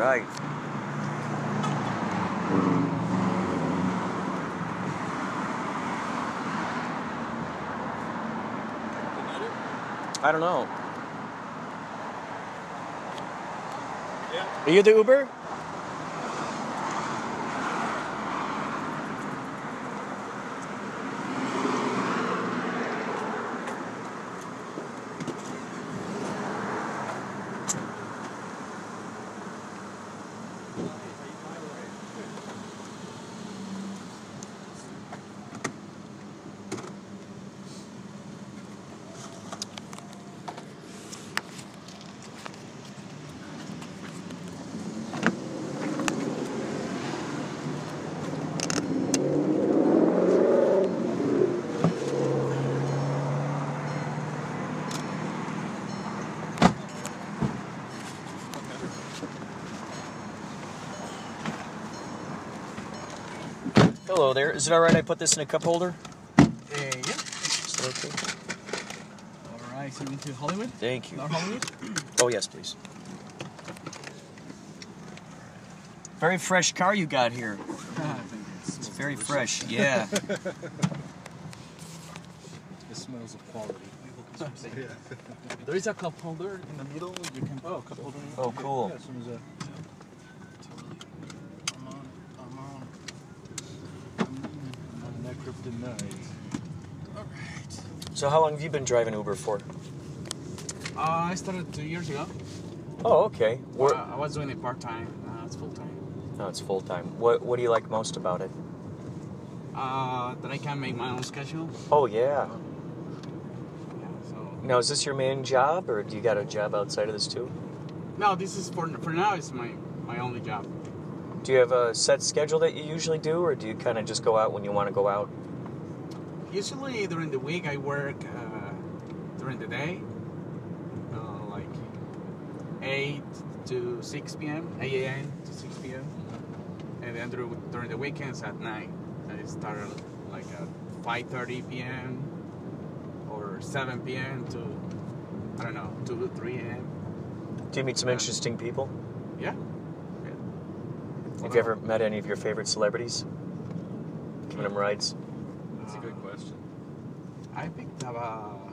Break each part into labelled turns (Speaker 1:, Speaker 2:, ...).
Speaker 1: Right. I don't know.
Speaker 2: Yeah.
Speaker 1: Are you the Uber? Hello there. Is it all right I put this in a cup holder?
Speaker 2: Uh, yeah.
Speaker 1: Is that okay?
Speaker 2: All right. So into Hollywood.
Speaker 1: Thank you.
Speaker 2: North Hollywood.
Speaker 1: Oh, yes, please. Very fresh car you got here. It's very fresh. Yeah.
Speaker 3: It smells of quality.
Speaker 2: There is a cup holder in the middle. You can. Oh, cup holder.
Speaker 1: Oh, cool.
Speaker 3: Yeah, as soon as I,
Speaker 2: I'm on. I'm on.
Speaker 3: I'm on kryptonite.
Speaker 2: All right.
Speaker 1: So, how long have you been driving Uber for?
Speaker 2: Uh, I started two years ago.
Speaker 1: Oh, okay. Where,
Speaker 2: Uh, I was doing it part time. Now it's full time.
Speaker 1: no, it's full time. What What do you like most about it?
Speaker 2: Uh, that I can make my own schedule.
Speaker 1: Oh, yeah.
Speaker 2: Yeah. So
Speaker 1: Now, is this your main job, or do you got a job outside of this too?
Speaker 2: no, this is for for now. It's my my only job.
Speaker 1: Do you have a set schedule that you usually do, or do you kind of just go out when you want to go out?
Speaker 2: Usually during the week I work uh, during the day, uh, like 8 to 6 p.m., 8 a.m. to 6 p.m. And then dur- during the weekends at night, I start like at 5.30 p.m. or 7 p.m. to, I don't know, 2 to 3 a.m.
Speaker 1: Do you meet some interesting people?
Speaker 2: Yeah.
Speaker 1: Have you ever met any of your favorite celebrities? Giving them rides?
Speaker 3: That's a good question.
Speaker 2: I picked up, uh,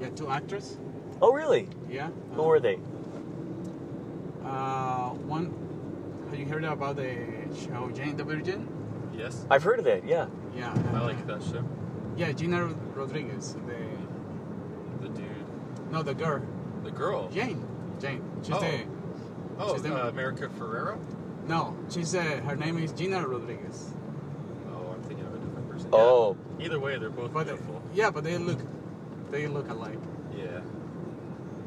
Speaker 2: yeah, two actors.
Speaker 1: Oh, really?
Speaker 2: Yeah.
Speaker 1: Who were they?
Speaker 2: Uh, one, have you heard about the show Jane the Virgin?
Speaker 3: Yes.
Speaker 1: I've heard of it, Yeah.
Speaker 2: Yeah.
Speaker 3: I
Speaker 2: uh,
Speaker 3: like that show.
Speaker 2: Yeah, Gina Rodriguez. The
Speaker 3: The dude.
Speaker 2: no, the girl.
Speaker 3: The girl.
Speaker 2: Jane. Jane. She's
Speaker 3: Oh.
Speaker 2: the
Speaker 3: Oh,
Speaker 2: She's the-
Speaker 3: uh, America Ferrera?
Speaker 2: no. She's uh, her name is Gina Rodriguez.
Speaker 3: Oh, I'm thinking of a different person.
Speaker 1: Oh.
Speaker 3: Either way, they're both
Speaker 2: But
Speaker 3: beautiful.
Speaker 2: yeah, but they look they look alike.
Speaker 3: Yeah.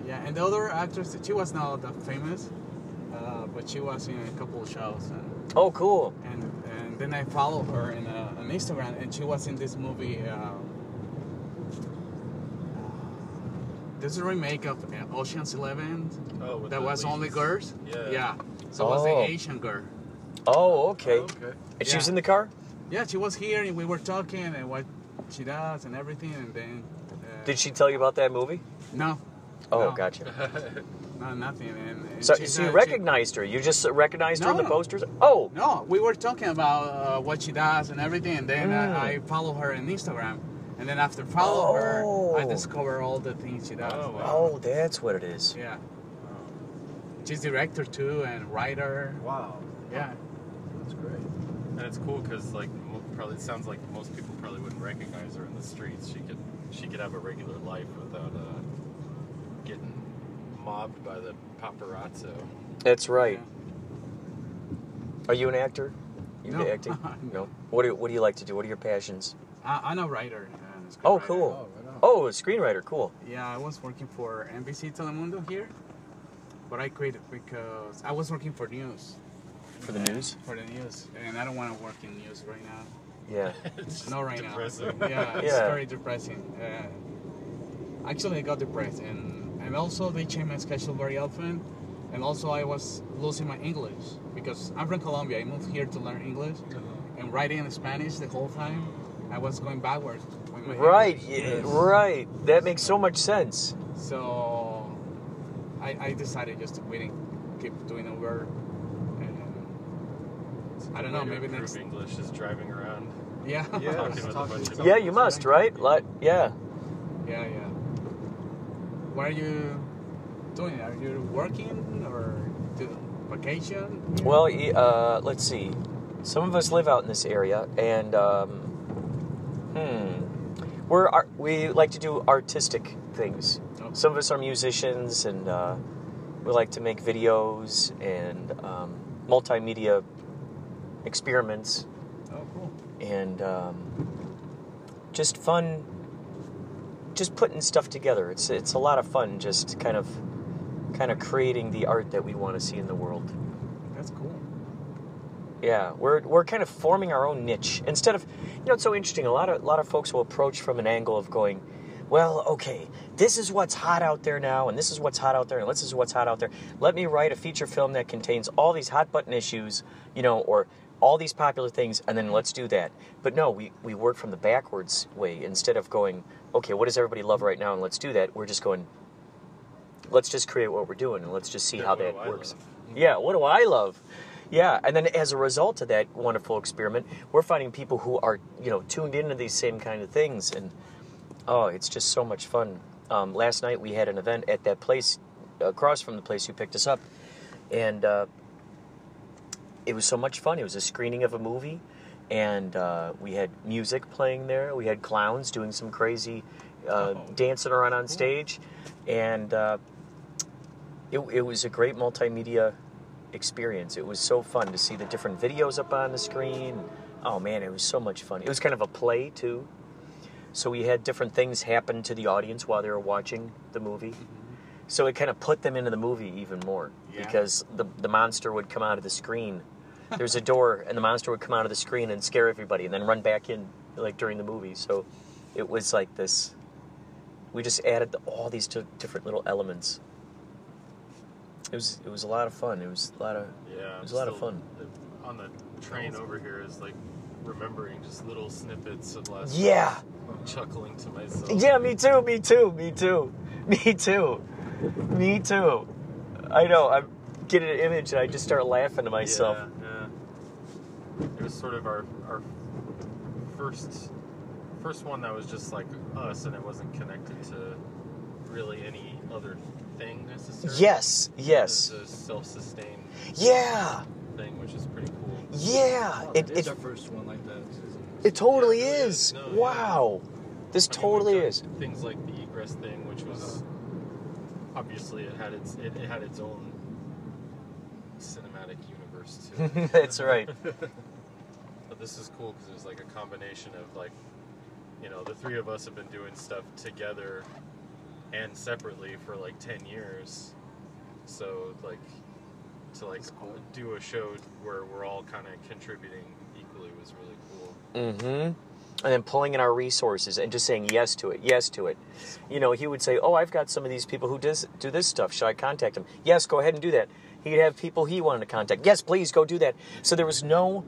Speaker 2: Yeah, and the other actress, she was not that famous, uh, but she was in a couple of shows, and
Speaker 1: Oh, cool.
Speaker 2: and, and then I followed her in, uh, on Instagram, and she was in this movie. Uh, this is a remake of uh, Ocean's Eleven.
Speaker 3: Oh, with
Speaker 2: that
Speaker 3: the
Speaker 2: was only
Speaker 3: leads.
Speaker 2: girls.
Speaker 3: Yeah.
Speaker 2: Yeah. So it was the
Speaker 1: Oh.
Speaker 2: Asian girl.
Speaker 1: Oh, okay.
Speaker 3: Oh, okay.
Speaker 1: And she was in the car?
Speaker 2: Yeah, she was here, and we were talking, and what she does, and everything, and then. Uh,
Speaker 1: Did she tell you about that movie?
Speaker 2: No.
Speaker 1: Oh,
Speaker 2: No.
Speaker 1: gotcha.
Speaker 2: No, nothing. And, and
Speaker 1: So,
Speaker 2: she
Speaker 1: so you
Speaker 2: said she-
Speaker 1: recognized her? You just recognized her in the
Speaker 2: no.
Speaker 1: posters? Oh,
Speaker 2: No, we were talking about uh, what she does and everything, and then
Speaker 1: Mm.
Speaker 2: uh, I follow her on Instagram, and then after follow her, I
Speaker 1: Oh.
Speaker 2: discover all the things she does.
Speaker 3: Oh, wow.
Speaker 1: oh, that's what it is.
Speaker 2: Yeah. She's director too and writer.
Speaker 3: Wow.
Speaker 2: Yeah.
Speaker 3: That's great. And it's cool because, like, mo- probably it sounds like most people probably wouldn't recognize her in the streets. She could, she could have a regular life without uh, getting mobbed by the paparazzo.
Speaker 1: That's right. Are you an actor? You
Speaker 2: No.
Speaker 1: acting? no. What do, what do you like to do? What are your passions?
Speaker 2: I, I'm a writer. and a
Speaker 1: Oh,
Speaker 2: scriptwriter.
Speaker 1: cool.
Speaker 3: right.
Speaker 1: Oh, a screenwriter. Cool.
Speaker 2: Yeah, I was working for NBC Telemundo here, but I quit because I was working for news.
Speaker 1: For the news?
Speaker 2: For the news, and I don't want to work in news right now.
Speaker 1: Yeah.
Speaker 3: It's
Speaker 2: No, right
Speaker 3: depressing.
Speaker 2: now. Yeah, it's
Speaker 1: Yeah.
Speaker 2: very depressing. Uh, actually, I got depressed, and and also they change my schedule very often, and also I was losing my English because I'm from Colombia. I moved here to learn English, and writing in Spanish the whole time, I was going backwards.
Speaker 1: Right.
Speaker 2: English.
Speaker 1: yeah, Right. That makes so much sense.
Speaker 2: So I, I decided just to quit and keep doing Uber. I don't know, maybe
Speaker 3: improve
Speaker 2: next-
Speaker 3: English is driving around.
Speaker 2: Yeah.
Speaker 4: Yeah,
Speaker 3: Talking
Speaker 4: just talking
Speaker 3: bunch
Speaker 4: to
Speaker 1: Yeah, you must, right? Like, yeah.
Speaker 2: Yeah, yeah. What are you doing? Are you working or do vacation?
Speaker 1: Well, uh, let's see. Some of us live out in this area, and um, hmm, we're ar- we like to do artistic things.
Speaker 2: Okay.
Speaker 1: Some of us are musicians, and uh, we like to make videos and um, multimedia experiments,
Speaker 2: cool.
Speaker 1: And um, just fun. Just putting stuff together. It's it's a lot of fun. Just kind of, kind of creating the art that we want to see in the world.
Speaker 2: That's cool.
Speaker 1: Yeah, we're we're kind of forming our own niche instead of you know it's so interesting. A lot of a lot of folks will approach from an angle of going, well, okay, this is what's hot out there now, and this is what's hot out there, and this is what's hot out there. Let me write a feature film that contains all these hot button issues, you know, or all these popular things, and then let's do that. But no, we we work from the backwards way instead of going, okay, what does everybody love right now, and let's do that. We're just going, let's just create what we're doing, and let's just see
Speaker 3: Yeah,
Speaker 1: how that works.
Speaker 3: love?
Speaker 1: Yeah, what do I love? Yeah, and then as a result of that wonderful experiment, we're finding people who are, you know, tuned into these same kind of things, and oh, it's just so much fun. Um, last night we had an event at that place across from the place you picked us up, and uh, it was so much fun. It was a screening of a movie, and uh, we had music playing there. We had clowns doing some crazy uh,
Speaker 2: Oh.
Speaker 1: dancing around on stage, and uh, it, it was a great multimedia experience. It was so fun to see the different videos up on the screen. Oh man, it was so much fun. It was kind of a play too. So we had different things happen to the audience while they were watching the movie. So it kind of put them into the movie even more
Speaker 2: Yeah.
Speaker 1: because the the monster would come out of the screen. There's a door, and the monster would come out of the screen and scare everybody, and then run back in like during the movie. So it was like this. We just added all these different little elements. It was it was a lot of fun. It was a lot of
Speaker 3: Yeah,
Speaker 1: It was a lot of fun.
Speaker 3: On the train over here is like remembering just little snippets of last.
Speaker 1: yeah.
Speaker 3: night, chuckling to myself.
Speaker 1: Yeah, me too, me too, me too, me too, me too. I know. I'm getting an image and I just start laughing to myself.
Speaker 3: Yeah. It was sort of our our first first one that was just like us, and it wasn't connected to really any other thing necessarily.
Speaker 1: Yes, yes,
Speaker 3: It was a self-sustained
Speaker 1: yeah,
Speaker 3: thing, which is pretty cool.
Speaker 1: yeah.
Speaker 4: Oh,
Speaker 1: It
Speaker 4: that is
Speaker 1: it,
Speaker 4: our first one like that. isn't
Speaker 1: it totally
Speaker 3: Yeah, it really
Speaker 1: is.
Speaker 3: is. No, yeah.
Speaker 1: Wow, this
Speaker 3: I mean,
Speaker 1: totally
Speaker 3: we've
Speaker 1: is.
Speaker 3: Things like the egress thing, which was uh-huh. obviously it had its it, it had its own cinematic universe too.
Speaker 1: That's right.
Speaker 3: But this is cool because it was like a combination of like, you know, the three of us have been doing stuff together and separately for like ten years. So like, to like do a show where we're all kind of contributing equally was really cool.
Speaker 1: Mm-hmm. And then pulling in our resources and just saying yes to it, yes to it. You know, he would say, "Oh, I've got some of these people who does do this stuff. Should I contact them?" Yes, go ahead and do that. He'd have people he wanted to contact. Yes, please go do that. So there was no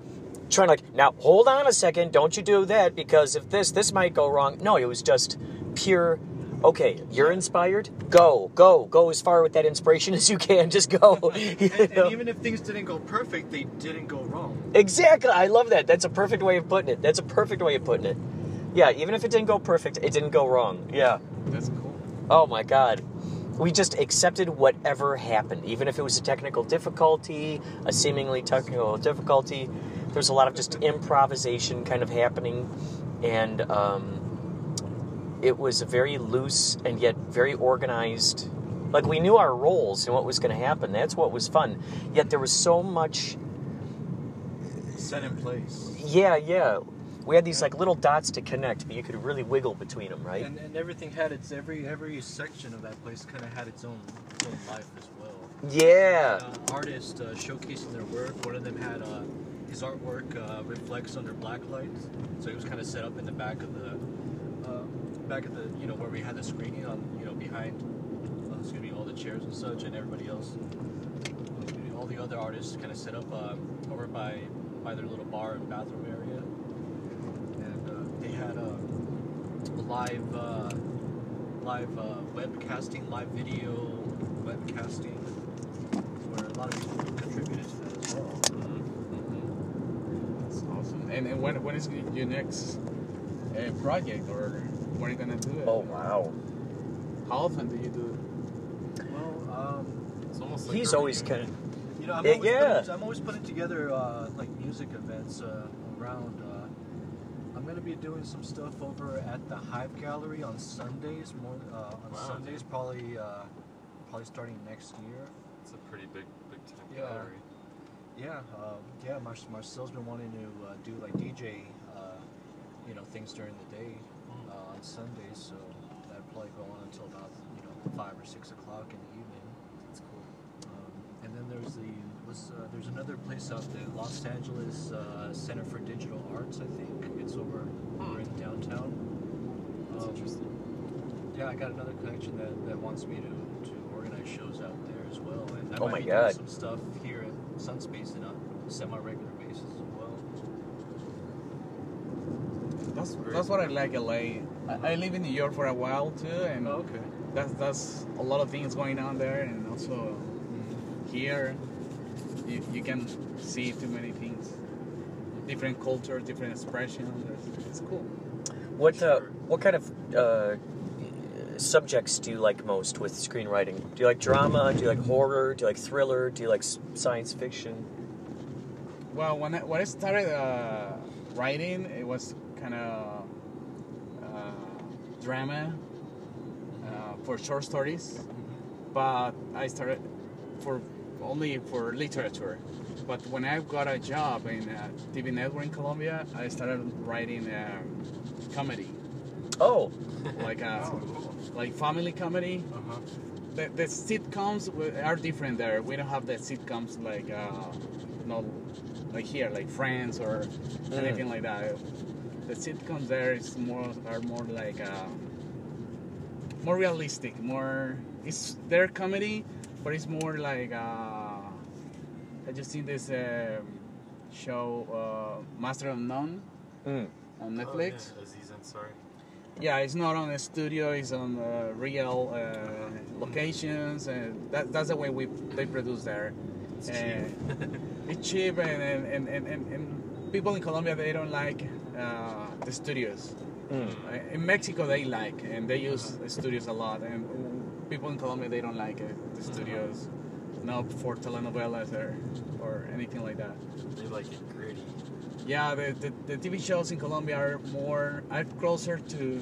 Speaker 1: trying to like, now hold on a second, don't you do that because if this this might go wrong. No, it was just pure. Okay, you're inspired. Go, go, go as far with that inspiration as you can. Just go.
Speaker 4: And, and even if things didn't go perfect, they didn't go wrong.
Speaker 1: Exactly. I love that. That's a perfect way of putting it. That's a perfect way of putting it. Yeah, even if it didn't go perfect, it didn't go wrong. Yeah.
Speaker 2: That's cool.
Speaker 1: Oh my God. We just accepted whatever happened, even if it was a technical difficulty, a seemingly technical difficulty. There was a lot of just improvisation kind of happening, and um, it was a very loose and yet very organized. Like we knew our roles and what was going to happen. That's what was fun. Yet there was so much
Speaker 4: Set in place.
Speaker 1: Yeah, yeah. We had these like little dots to connect, but you could really wiggle between them, right?
Speaker 4: And, and everything had its every every section of that place kind of had its own, its own life as well.
Speaker 1: Yeah.
Speaker 4: Uh, artists uh, showcasing their work. One of them had uh, his artwork uh, reflects under black lights, so he was kind of set up in the back of the uh, back of the you know where we had the screening on you know behind uh, excuse me all the chairs and such, and everybody else, all the other artists kind of set up over by by their little bar and bathroom area, had a live uh, live uh, webcasting, live video webcasting, where a lot of people contributed to that as well.
Speaker 2: And, and when when is your next uh, project or when are you gonna do it?
Speaker 1: Oh wow.
Speaker 2: How often do you do it?
Speaker 4: Well, um,
Speaker 3: It's almost like
Speaker 1: He's always
Speaker 3: reunion.
Speaker 1: kind of.
Speaker 4: you know, I'm
Speaker 1: Yeah,
Speaker 4: always
Speaker 1: yeah.
Speaker 4: Putting, I'm always putting together uh, like music events uh, around. Gonna be doing some stuff over at the Hive Gallery on Sundays. More uh, on
Speaker 3: Wow.
Speaker 4: Sundays, probably uh, probably starting next year.
Speaker 3: It's a pretty big, big time
Speaker 4: Yeah.
Speaker 3: gallery.
Speaker 4: Yeah, uh, yeah. Mar- Marcel's been wanting to uh, do like DJ, uh, you know, things during the day uh, on Sundays. So that'd probably go on until about you know five or six o'clock in the evening.
Speaker 3: That's cool.
Speaker 4: Um, and then there's the was uh, there's another place out there, Los Angeles uh, Center for Digital Arts. I think it's over, over in downtown.
Speaker 3: That's
Speaker 4: Um,
Speaker 3: interesting.
Speaker 4: Yeah, I got another connection that, that wants me to, to organize shows out there as well. And I
Speaker 1: Oh
Speaker 4: might
Speaker 1: my
Speaker 4: be
Speaker 1: God.
Speaker 4: doing some stuff here at Sunspace in a semi-regular basis as well.
Speaker 2: That's that's what I like LA. I, I live in New York for a while too, and
Speaker 4: Oh, okay.
Speaker 2: that's that's a lot of things going on there, and also here you, you can see too many things, different cultures, different expressions. It's, cool.
Speaker 1: What uh, what kind of uh, subjects do you like most with screenwriting? Do you like drama? Do you like horror? Do you like thriller? Do you like science fiction?
Speaker 2: Well, when I, when I started uh, writing, it was kind of uh, drama uh, for short stories, but I started for only for literature. But when I got a job in a TV network in Colombia, I started writing um, comedy,
Speaker 1: Oh,
Speaker 2: like uh,
Speaker 3: Oh,
Speaker 2: like family comedy.
Speaker 3: Uh-huh.
Speaker 2: The, the sitcoms are different there. We don't have the sitcoms like uh, no, like here, like Friends or
Speaker 1: Mm.
Speaker 2: anything like that. The sitcoms there is more are more like uh, more realistic. More it's their comedy, but it's more like uh, I just seen this um show uh, Master of None
Speaker 1: mm.
Speaker 2: on
Speaker 3: Oh,
Speaker 2: Netflix.
Speaker 3: yeah, Aziz Ansari.
Speaker 2: Yeah, it's not on a studio. It's on uh, real uh, locations, and that, that's the way we they produce there.
Speaker 3: It's
Speaker 2: And
Speaker 3: cheap.
Speaker 2: it's cheap, and and, and, and, and and people in Colombia they don't like uh, the studios.
Speaker 1: Mm.
Speaker 2: Uh, In Mexico they like, and they use the studios a lot. And people in Colombia they don't like it, the studios. Not for telenovelas or or anything like that.
Speaker 3: They like it gritty.
Speaker 2: Yeah, the, the, the TV shows in Colombia are more are closer to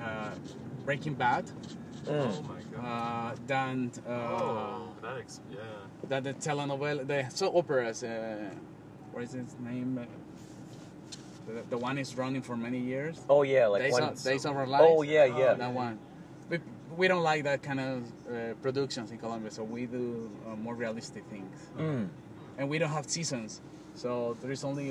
Speaker 2: uh, Breaking Bad
Speaker 1: Mm.
Speaker 3: Oh my god.
Speaker 2: uh, than uh,
Speaker 3: oh, that ex- yeah.
Speaker 2: than the telenovela, the soap operas. Uh, what is his name? Uh, the, the one is running for many years.
Speaker 1: Oh yeah, like
Speaker 2: Days,
Speaker 1: one.
Speaker 2: of, Days of Our Lives.
Speaker 1: Oh yeah,
Speaker 3: Oh,
Speaker 1: yeah.
Speaker 2: that one. We, we don't like that kind of uh, productions in Colombia, so we do uh, more realistic things.
Speaker 1: Mm.
Speaker 2: And we don't have seasons, so there is only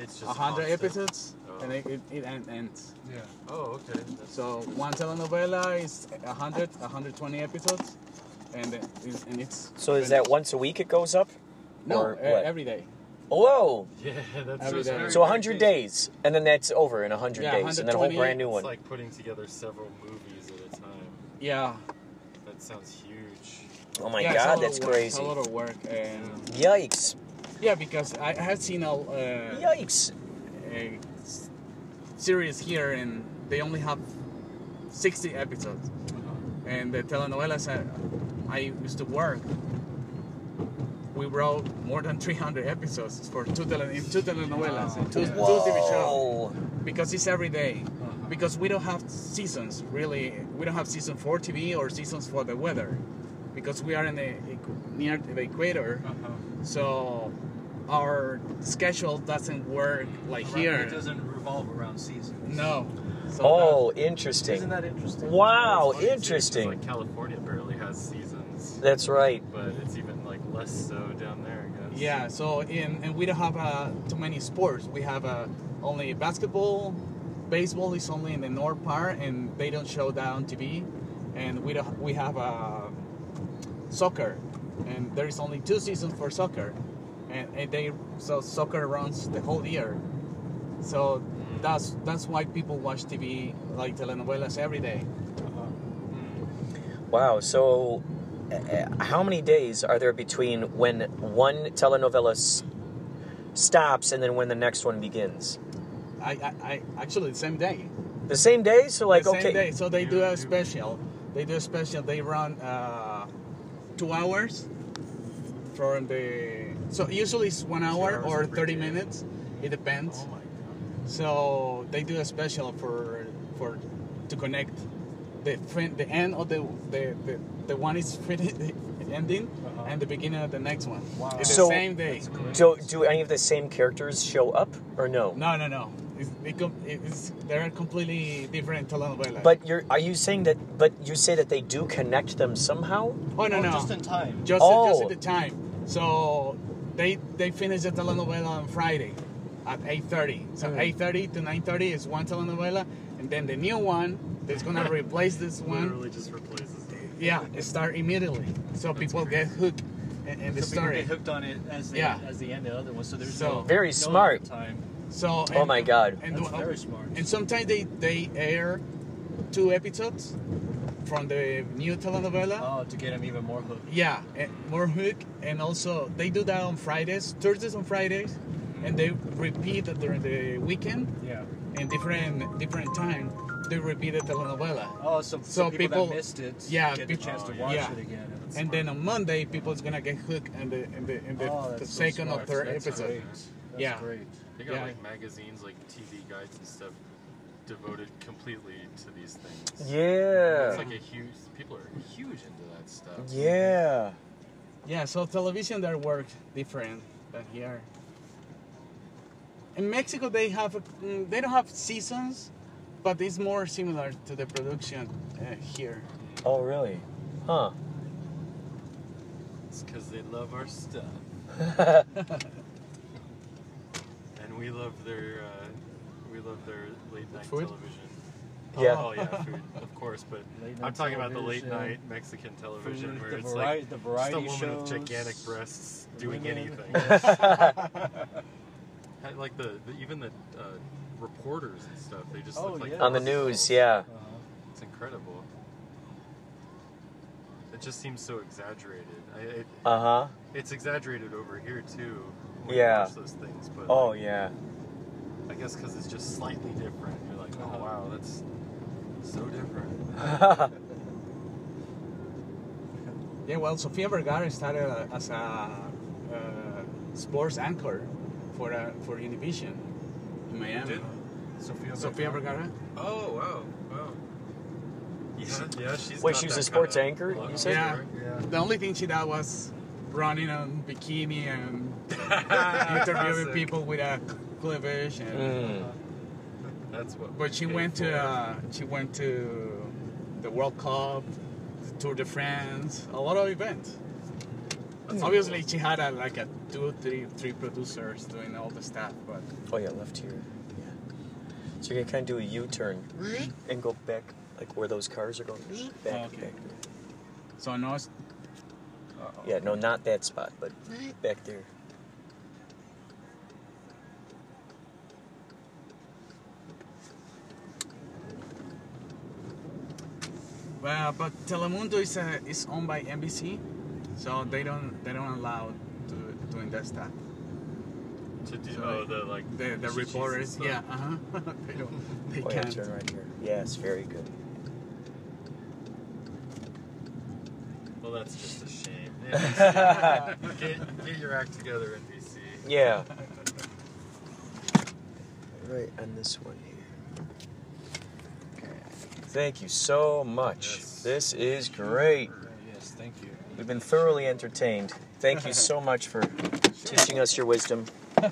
Speaker 3: It's just
Speaker 2: a hundred
Speaker 3: constant.
Speaker 2: episodes,
Speaker 3: Oh.
Speaker 2: and it, it, it ends.
Speaker 4: Yeah.
Speaker 3: Oh, okay. That's,
Speaker 2: So one telenovela is 100, 120 episodes, and it is, and it's.
Speaker 1: So is that once a week it goes up?
Speaker 2: No,
Speaker 1: or
Speaker 2: uh,
Speaker 1: what?
Speaker 2: every day.
Speaker 1: Whoa!
Speaker 3: yeah, that's
Speaker 2: Every
Speaker 3: just
Speaker 2: day.
Speaker 1: So 100 days, and then that's over in 100
Speaker 2: Yeah,
Speaker 1: days, and then a whole brand new one.
Speaker 3: It's
Speaker 1: one.
Speaker 3: like putting together several movies at a time.
Speaker 2: Yeah.
Speaker 3: That sounds huge.
Speaker 1: oh my
Speaker 2: yeah, it's a lot
Speaker 1: god,
Speaker 2: of
Speaker 1: that's
Speaker 2: work,
Speaker 1: crazy.
Speaker 2: It's a lot of work, and
Speaker 1: Yikes!
Speaker 2: yeah, because I I have seen a, uh,
Speaker 1: Yikes!
Speaker 2: a s- series here, and they only have 60 episodes, and the telenovelas I, I used to work. We wrote more than 300 episodes for two tele, in two telenovelas, and two, two TV shows. Because it's every day. Because we don't have seasons really. We don't have season for TV or seasons for the weather, because we are in the near the equator.
Speaker 4: Uh-huh.
Speaker 2: So our schedule doesn't work like
Speaker 4: It
Speaker 2: here.
Speaker 4: It doesn't revolve around seasons.
Speaker 2: No. So
Speaker 1: Oh,
Speaker 4: Isn't that interesting?
Speaker 1: Wow,
Speaker 3: It's funny, too, 'cause,
Speaker 1: interesting.
Speaker 3: Like California barely has seasons,
Speaker 1: That's right.
Speaker 3: but it's even like less so down there. I guess.
Speaker 2: yeah. So in and we don't have uh, too many sports. We have uh, only basketball. Baseball is only in the north part, and they don't show that on TV. And we don't. We have uh, soccer, and there is only two seasons for soccer, and, and they so soccer runs the whole year. So that's that's why people watch TV like telenovelas every day.
Speaker 1: Wow. So, uh, how many days are there between when one telenovela s- stops and then when the next one begins?
Speaker 2: I, I, I actually the same day.
Speaker 1: The same day? So like
Speaker 2: the
Speaker 1: okay.
Speaker 2: day. So they do a special. They do a special. They run uh, two hours from the. So usually it's one hour or thirty
Speaker 3: day.
Speaker 2: minutes. It depends.
Speaker 3: Oh my god.
Speaker 2: So they do a special for for to connect the fin- the end of the the, the, the one is finished ending
Speaker 4: Uh-huh.
Speaker 2: and the beginning of the next one.
Speaker 4: Wow.
Speaker 2: It's
Speaker 1: So-
Speaker 2: the same day.
Speaker 4: That's great.
Speaker 1: Do, do any of the same characters show up or no?
Speaker 2: No, no, no. It's, it's they're completely different telenovelas.
Speaker 1: But you're are you saying that but you say that they do connect them somehow?
Speaker 2: oh no
Speaker 4: Oh,
Speaker 2: no
Speaker 4: just in time.
Speaker 2: just,
Speaker 1: Oh.
Speaker 2: just at the time. So they they finish the telenovela on Friday at 8:30. So
Speaker 1: Mm.
Speaker 2: 8:30 to 9:30 is one telenovela, and then the new one that's gonna replace this one.
Speaker 3: Literally just replaces it.
Speaker 2: Yeah, it start immediately, so people get hooked in, in the
Speaker 4: so people
Speaker 2: story.
Speaker 4: get hooked on it as the
Speaker 2: Yeah.
Speaker 4: as the end of the other one. So there's
Speaker 2: So-
Speaker 4: no,
Speaker 1: Very
Speaker 4: no
Speaker 1: smart.
Speaker 4: time.
Speaker 2: So
Speaker 1: Oh my God.
Speaker 2: And,
Speaker 4: That's very smart.
Speaker 2: and sometimes they they air two episodes from the new telenovela.
Speaker 4: Oh, to get them even more hooked.
Speaker 2: Yeah, and more hook, and also they do that on Fridays, Thursdays on Fridays, and they repeat it during the weekend
Speaker 4: Yeah.
Speaker 2: in different different time. They repeat the telenovela,
Speaker 4: Oh, so, so,
Speaker 2: So
Speaker 4: people,
Speaker 2: people-
Speaker 4: missed it
Speaker 2: yeah,
Speaker 4: get
Speaker 2: peop-
Speaker 4: the chance to
Speaker 3: oh,
Speaker 4: watch
Speaker 2: yeah.
Speaker 4: it again.
Speaker 2: and then on Monday people's gonna get hooked in the in the in the,
Speaker 4: oh,
Speaker 2: the
Speaker 4: so
Speaker 2: second or third
Speaker 4: That's
Speaker 2: episode.
Speaker 4: Great. That's
Speaker 2: Yeah.
Speaker 4: great.
Speaker 3: They got
Speaker 2: Yeah.
Speaker 3: like magazines, like TV guides and stuff, devoted completely to these things.
Speaker 1: Yeah.
Speaker 3: It's like a huge. People are huge into that stuff.
Speaker 1: Yeah.
Speaker 2: Yeah, so television there works different than here. In Mexico, they have a, mm, they don't have seasons, but it's more similar to the production uh, here.
Speaker 1: Oh really? Huh.
Speaker 3: It's because they love our stuff, and we love their. Uh, we love their late night
Speaker 2: Food?
Speaker 3: television.
Speaker 1: Yeah.
Speaker 3: Oh yeah, food, of course. But I'm talking about the late night Mexican television
Speaker 4: food,
Speaker 3: where
Speaker 4: the
Speaker 3: it's
Speaker 4: vari-
Speaker 3: like
Speaker 4: the
Speaker 3: just a
Speaker 4: variety
Speaker 3: woman with gigantic breasts doing
Speaker 4: women.
Speaker 3: anything. Like the, the even the uh, reporters and stuff, they just
Speaker 4: Oh,
Speaker 3: look like
Speaker 4: yeah.
Speaker 1: On the
Speaker 3: marbles.
Speaker 1: news, yeah.
Speaker 4: Uh-huh.
Speaker 3: It's incredible. It just seems so exaggerated.
Speaker 1: Uh huh.
Speaker 3: it's exaggerated over here too. When
Speaker 1: Yeah.
Speaker 3: You watch those things, but
Speaker 1: Oh
Speaker 3: like,
Speaker 1: yeah.
Speaker 3: I guess because it's just slightly different. You're like, oh wow, that's so different.
Speaker 2: Yeah, well, Sofia Vergara started uh, as a uh, sports anchor for uh, for Univision in Miami.
Speaker 3: did?
Speaker 4: Sophia,
Speaker 2: Sofia Vergara.
Speaker 3: Oh wow, wow. Yeah, yeah, she's.
Speaker 1: Wait,
Speaker 3: got
Speaker 1: she was
Speaker 3: that
Speaker 1: a sports anchor, you said?
Speaker 2: Yeah.
Speaker 4: Yeah.
Speaker 2: The only thing she did was running on bikini and
Speaker 3: Classic.
Speaker 2: interviewing people with a cleavage. And,
Speaker 1: Mm.
Speaker 3: That's what.
Speaker 2: But she went
Speaker 3: paid
Speaker 2: to uh, she went to the World Cup, the Tour de France, a lot of events.
Speaker 3: That's
Speaker 2: Obviously,
Speaker 3: cool.
Speaker 2: she had a, like a two, three, three producers doing all the stuff. But
Speaker 1: Oh yeah, left here. Yeah. So you're gonna kind of do a U-turn and go back, like where those cars are going. Back,
Speaker 2: Oh, okay.
Speaker 1: back.
Speaker 2: so no, it's,
Speaker 1: Yeah, no, not that spot, but back there.
Speaker 2: Well, but Telemundo is uh, is owned by NBC, so they don't they don't allow to doing that stuff.
Speaker 3: to do
Speaker 2: so
Speaker 3: oh the like
Speaker 2: The the reporters, yeah, uh huh. they don't, they
Speaker 1: Oh yeah,
Speaker 2: can't.
Speaker 1: turn right here. Yes, very good.
Speaker 3: Well, that's just a shame. NBC, get, get your act together, NBC.
Speaker 1: Yeah. Right on this one here. Thank you so much.
Speaker 3: Yes.
Speaker 1: This is great.
Speaker 4: Yes, thank you.
Speaker 1: We've been thoroughly entertained. Thank you so much for teaching us your wisdom.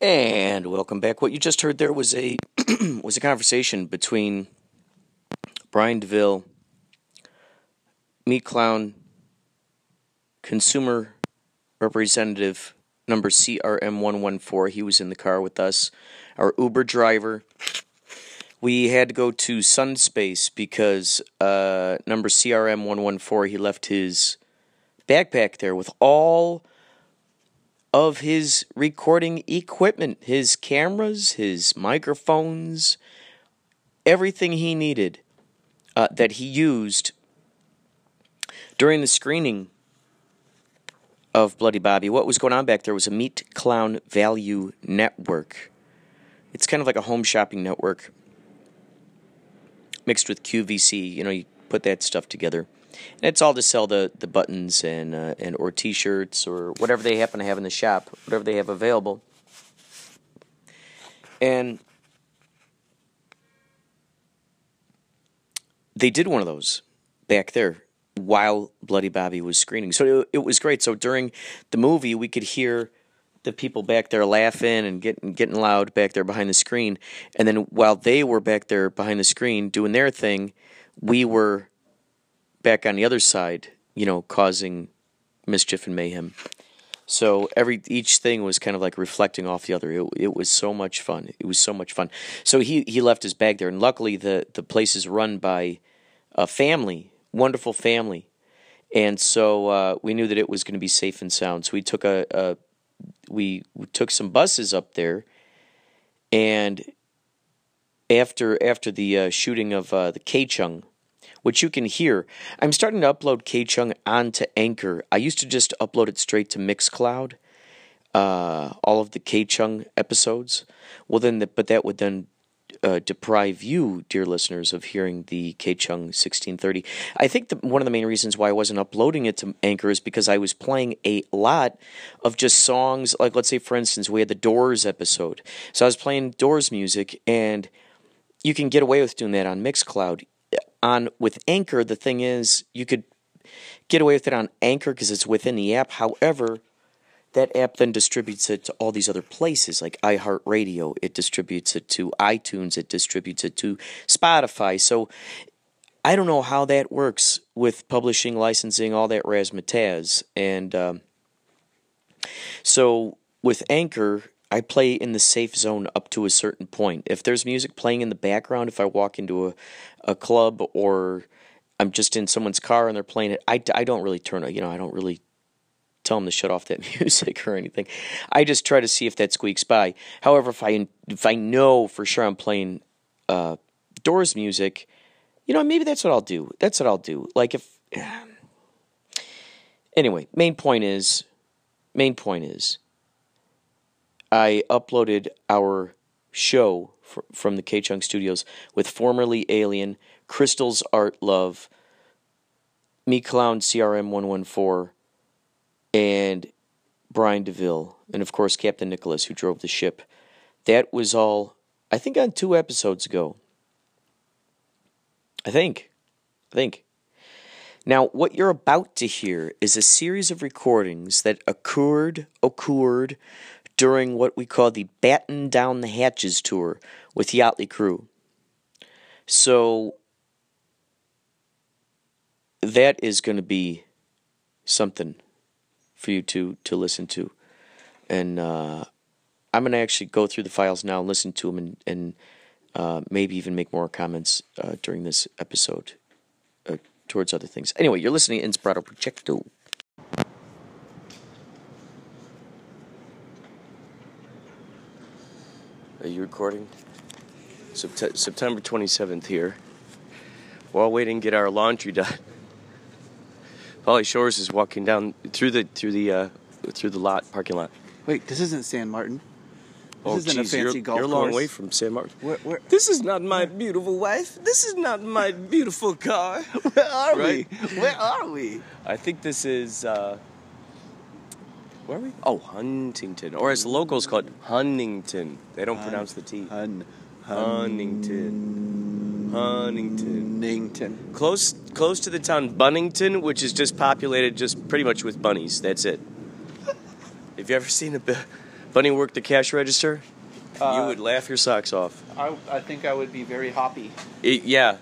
Speaker 1: And welcome back. What you just heard there was a was a conversation between Brian DeVille, Meat Clown, consumer representative number CRM114. He was in the car with us. Our Uber driver. We had to go to Sunspace because uh, number CRM114, he left his backpack there with all of his recording equipment his cameras, his microphones, everything he needed uh, that he used During the screening of Bloody Bobby, what was going on back there was a Meat Clown Value Network. It's kind of like a home shopping network mixed with QVC. You know, you put that stuff together. And it's all to sell the, the buttons and uh, and or t-shirts or whatever they happen to have in the shop, whatever they have available. And they did one of those back there while Bloody Bobby was screening. So it, it was great. So during the movie, we could hear the people back there laughing and getting getting loud back there behind the screen. And then while they were back there behind the screen doing their thing, we were back on the other side, you know, causing mischief and mayhem. So every each thing was kind of like reflecting off the other. It, it was so much fun. It was so much fun. So he he left his bag there, and luckily the the place is run by a family, wonderful family, and so uh, we knew that it was going to be safe and sound. So we took a, a we, took some buses up there, and after after the uh, shooting of uh, the Chung, which you can hear, I'm starting to upload K Chung onto Anchor. I used to just upload it straight to Mixcloud, uh, all of the K Chung episodes. Well, then, the, but that would then uh, deprive you, dear listeners, of hearing the K Chung 1630. I think the, one of the main reasons why I wasn't uploading it to Anchor is because I was playing a lot of just songs. Like, let's say, for instance, we had the Doors episode. So I was playing Doors music, and you can get away with doing that on Mixcloud. On with Anchor, the thing is, you could get away with it on Anchor because it's within the app. However, that app then distributes it to all these other places like iHeartRadio. It distributes it to iTunes. It distributes it to Spotify. So I don't know how that works with publishing, licensing, all that razzmatazz. And um, so with Anchor, I play in the safe zone up to a certain point. If there's music playing in the background, if I walk into a, a club or I'm just in someone's car and they're playing it, I, I don't really turn it, you know, I don't really tell them to shut off that music or anything. I just try to see if that squeaks by. However, if I if I know for sure I'm playing uh, Doors music, you know, maybe that's what I'll do. That's what I'll do. Like if anyway, main point is main point is I uploaded our show fr- from the K Chung Studios with formerly Alien, Crystal's Art Love, Meat Clown CRM 114 and Brian DeVille, and of course Captain Nicholas, who drove the ship. That was all, I think, on two episodes ago. I think. I think. Now, what you're about to hear is a series of recordings that occurred occurred during what we call the Batten Down the Hatches tour with Yachtley Crew. So that is going to be something for you to to listen to, and uh, I'm gonna actually go through the files now and listen to them, and and uh, maybe even make more comments uh, during this episode uh, towards other things. Anyway, you're listening to Inspirato Projecto. Are you recording? Sept- September 27th here. While waiting to get our laundry done. Polly Shores is walking down through the through the uh, through the lot parking lot.
Speaker 2: Wait, this isn't San Martin. This
Speaker 1: oh,
Speaker 2: isn't
Speaker 1: geez,
Speaker 2: a fancy
Speaker 1: you're,
Speaker 2: golf
Speaker 1: you're a long
Speaker 2: course.
Speaker 1: way from San Martin.
Speaker 2: Where, where,
Speaker 1: This is not my beautiful wife. This is not my beautiful car.
Speaker 2: where are
Speaker 1: Right?
Speaker 2: we? Where are we?
Speaker 1: I think this is. Uh, where are we? Oh, Huntington, or as the locals call it, Huntington. They don't pronounce the T.
Speaker 2: Hun,
Speaker 1: Huntington. Huntington.
Speaker 2: Huntington.
Speaker 1: Close, close to the town Bunnington, which is just populated just pretty much with bunnies. That's it. Have you ever seen a bu- bunny work the cash register? you
Speaker 2: Uh,
Speaker 1: would laugh your socks off.
Speaker 2: I, I think I would be very hoppy.
Speaker 1: It- yeah,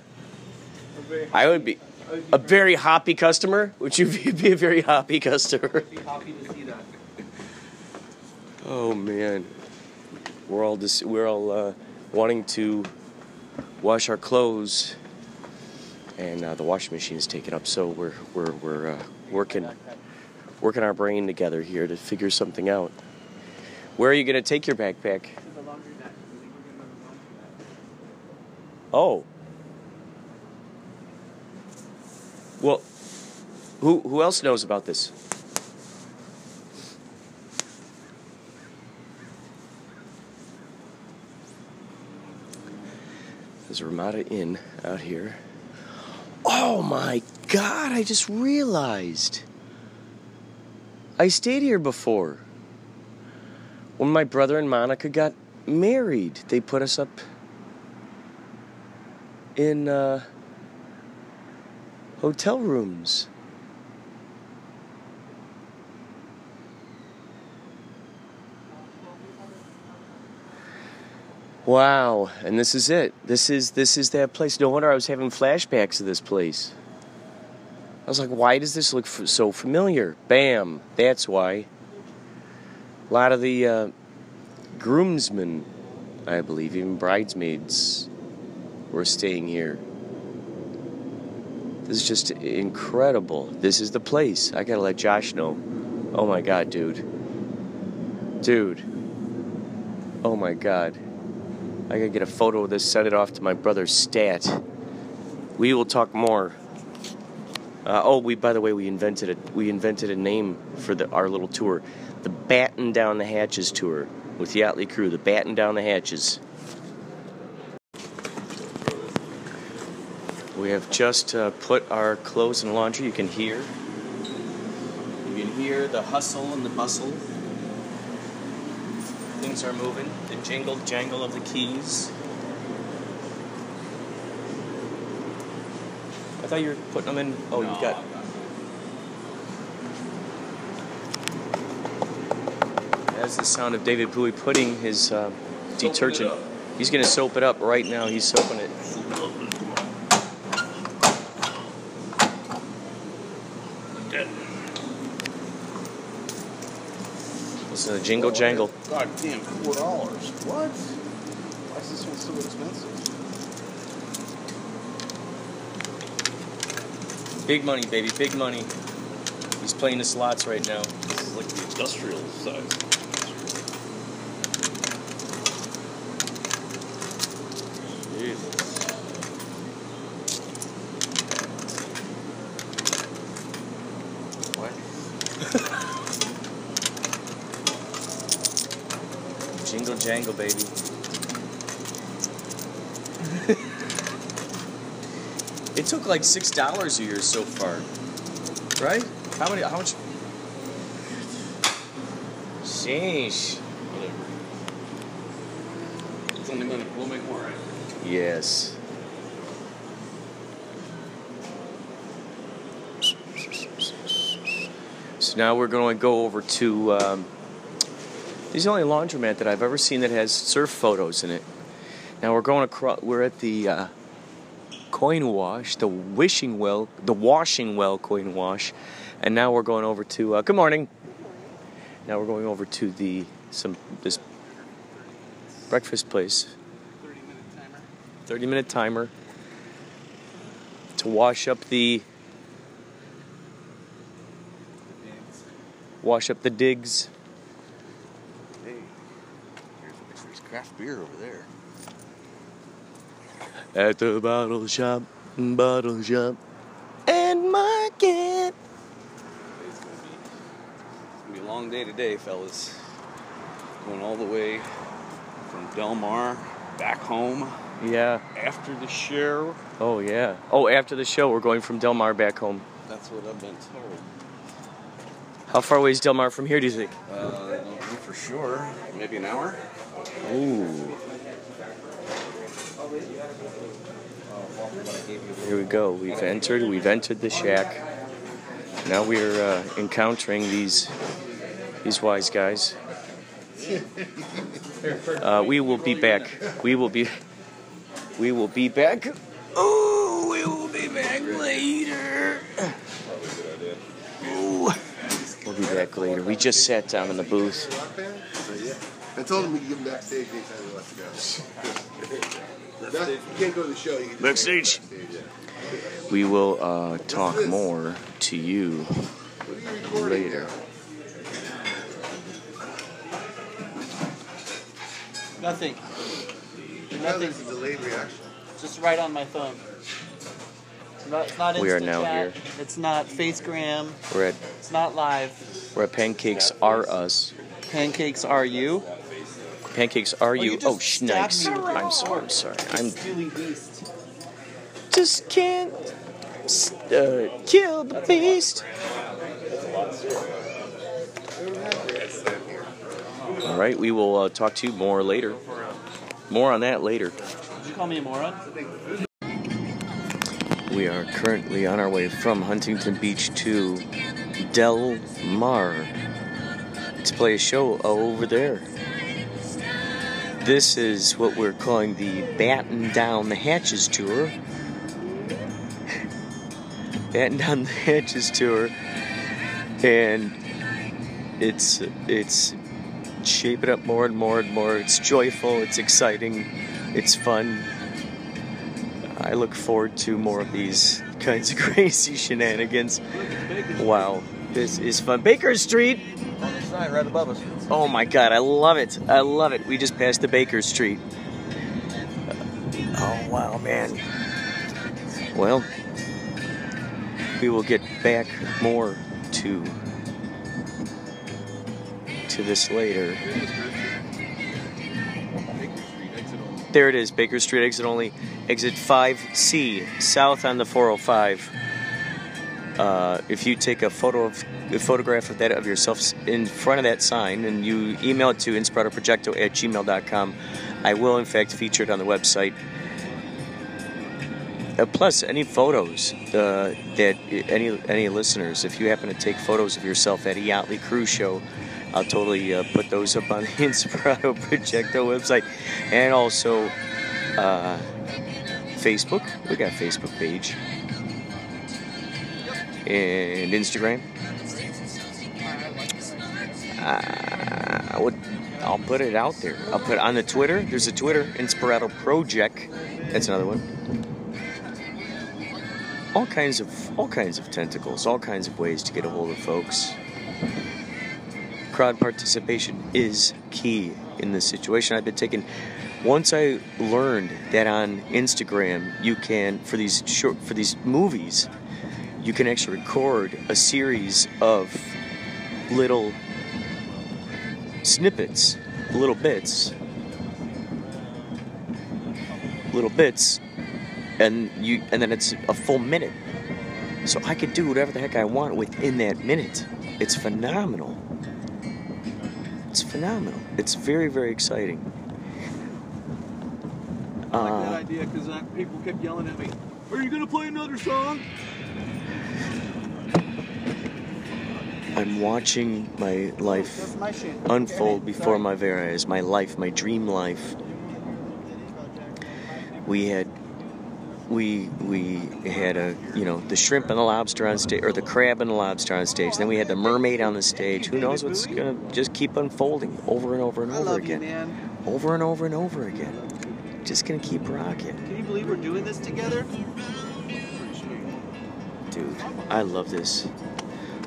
Speaker 1: I would be a very hoppy customer. Would you be be a very hoppy customer?
Speaker 2: be happy to see that.
Speaker 1: Oh man, we're all dis- we're all uh, wanting to wash our clothes, and uh, the washing machine is taken up. So we're we're we're uh, working working our brain together here to figure something out. Where are you gonna take your backpack? Oh. Well, Who who else knows about this? There's a Ramada Inn out here. Oh my god, I just realized. I stayed here before. When my brother and Monica got married, they put us up in uh, hotel rooms. Wow, and this is it. This is this is that place. No wonder I was having flashbacks of this place. I was like, why does this look f- so familiar? Bam, that's why. A lot of the uh, groomsmen, I believe, even bridesmaids, were staying here. This is just incredible. This is the place. I gotta let Josh know. Oh my god, dude. Dude. Oh my god. I gotta get a photo of this, send it off to my brother Stat. We will talk more. Uh, oh, we by the way, we invented a we invented a name for the our little tour, the Batten Down the Hatches tour with the Yachtley crew. The Batten Down the Hatches. We have just uh, put our clothes in laundry. You can hear. You can hear the hustle and the bustle. Things are moving. The jingle jangle of the keys. I thought you were putting them in. Oh, you got. That's the sound of David Bowie putting his uh, detergent. He's gonna soap it up right now. He's soaping it. Listen to the jingle jangle.
Speaker 2: God damn, four dollars. What? Why is this one so expensive?
Speaker 1: Big money, baby, big money. He's playing the slots right now.
Speaker 3: This is like the industrial size.
Speaker 1: Jingle jangle, baby. it took like six dollars a year so far, right? How many? How much? Sheesh.
Speaker 3: Whatever. It's only money. We'll make more, right?
Speaker 1: Yes. So now we're going to go over to. Um, this is the only laundromat that I've ever seen that has surf photos in it. Now we're going across. We're at the uh, coin wash, the wishing well, the washing well coin wash, and now we're going over to. Uh, good morning. Now we're going over to the some this breakfast place.
Speaker 2: 30 minute timer.
Speaker 1: 30 minute timer to wash up the wash up the digs
Speaker 2: Hey, here's, there's craft beer over there.
Speaker 1: at the bottle shop bottle shop and market
Speaker 2: It's gonna be, it's gonna be a long day today, fellas. Going all the way from Del Mar back home
Speaker 1: yeah
Speaker 2: after the show.
Speaker 1: oh yeah oh after the show we're going from del mar back home
Speaker 2: That's what I've been told.
Speaker 1: how far away is del mar from here do you think
Speaker 2: Uh, for sure. Maybe an hour.
Speaker 1: Ooh. Here we go. We've entered. We've entered the shack. Now we're uh, encountering these these wise guys. Uh, we will be back. We will be. We will be back. Oh, we will be back later. Ooh. We'll be back later. We just sat down in the booth.
Speaker 5: I told him we could give him backstage anytime he wants to go. Not- you can't go to the show. You can
Speaker 1: Backstage.
Speaker 5: backstage, yeah.
Speaker 1: We will uh, talk more to you
Speaker 5: What are you
Speaker 1: later.
Speaker 6: Nothing.
Speaker 5: now? Now there's a delayed reaction.
Speaker 6: Just right on my phone. It's not, it's not
Speaker 1: We are now
Speaker 6: chat.
Speaker 1: here.
Speaker 6: It's not Facegram.
Speaker 1: We're at
Speaker 6: It's not live.
Speaker 1: we're at Pancakes R Us.
Speaker 6: Pancakes are you?
Speaker 1: Pancakes are
Speaker 6: you
Speaker 1: you? Oh,
Speaker 6: stabbed
Speaker 1: snipes!
Speaker 6: me with
Speaker 1: I'm sorry. I'm sorry. I'm
Speaker 6: Steely beast.
Speaker 1: just can't uh, kill the beast. All right, we will uh, talk to you more later. More on that later.
Speaker 6: Did you call me a moron?
Speaker 1: We are currently on our way from Huntington Beach to Del Mar to play a show over there. This is what we're calling the Batten Down the Hatches tour. Batten Down the Hatches tour, and it's it's shaping up more and more and more. It's joyful. It's exciting. It's fun. I look forward to more of these kinds of crazy shenanigans. Wow, this is fun. Baker Street.
Speaker 5: Sign right above us.
Speaker 1: Oh my God, I love it. I love it. We just passed the Baker Street. Oh wow, man. Well, we will get back more to to this later. There it is, Baker Street, exit only, exit 5C, south on the 405. Uh, if you take a photo of a photograph of that of yourself in front of that sign and you email it to inspiratoprojecto at gmail.com, I will in fact feature it on the website. Uh, plus, any photos uh, that any any listeners, if you happen to take photos of yourself at a Yachtley Crew's Show, I'll totally uh, put those up on the Inspirato Projecto website, and also uh, Facebook. We got a Facebook page and Instagram. Uh, I would, I'll put it out there. I'll put on the Twitter. There's a Twitter, Inspirato Project. That's another one. All kinds of all kinds of tentacles, all kinds of ways to get a hold of folks. Crowd participation is key in this situation. I've been taking. Once I learned that on Instagram you can for these short for these movies, you can actually record a series of little snippets, little bits, little bits, and you and then it's a full minute. So I could do whatever the heck I want within that minute. It's phenomenal. It's phenomenal. It's very very exciting.
Speaker 6: I like
Speaker 1: Uh,
Speaker 6: that idea because people kept yelling at me. Are you gonna play another song?
Speaker 1: I'm watching my life
Speaker 6: That's my shit.
Speaker 1: unfold before my very eyes. My life, my dream life. We had, we we had a you know the shrimp and the lobster on stage, or the crab and the lobster on stage. Then we had the mermaid on the stage. Who knows what's gonna just keep unfolding over and over and over
Speaker 6: you,
Speaker 1: again, over and over and over again. Just gonna keep rocking,
Speaker 6: Can you believe we're doing this together?
Speaker 1: dude. I love this.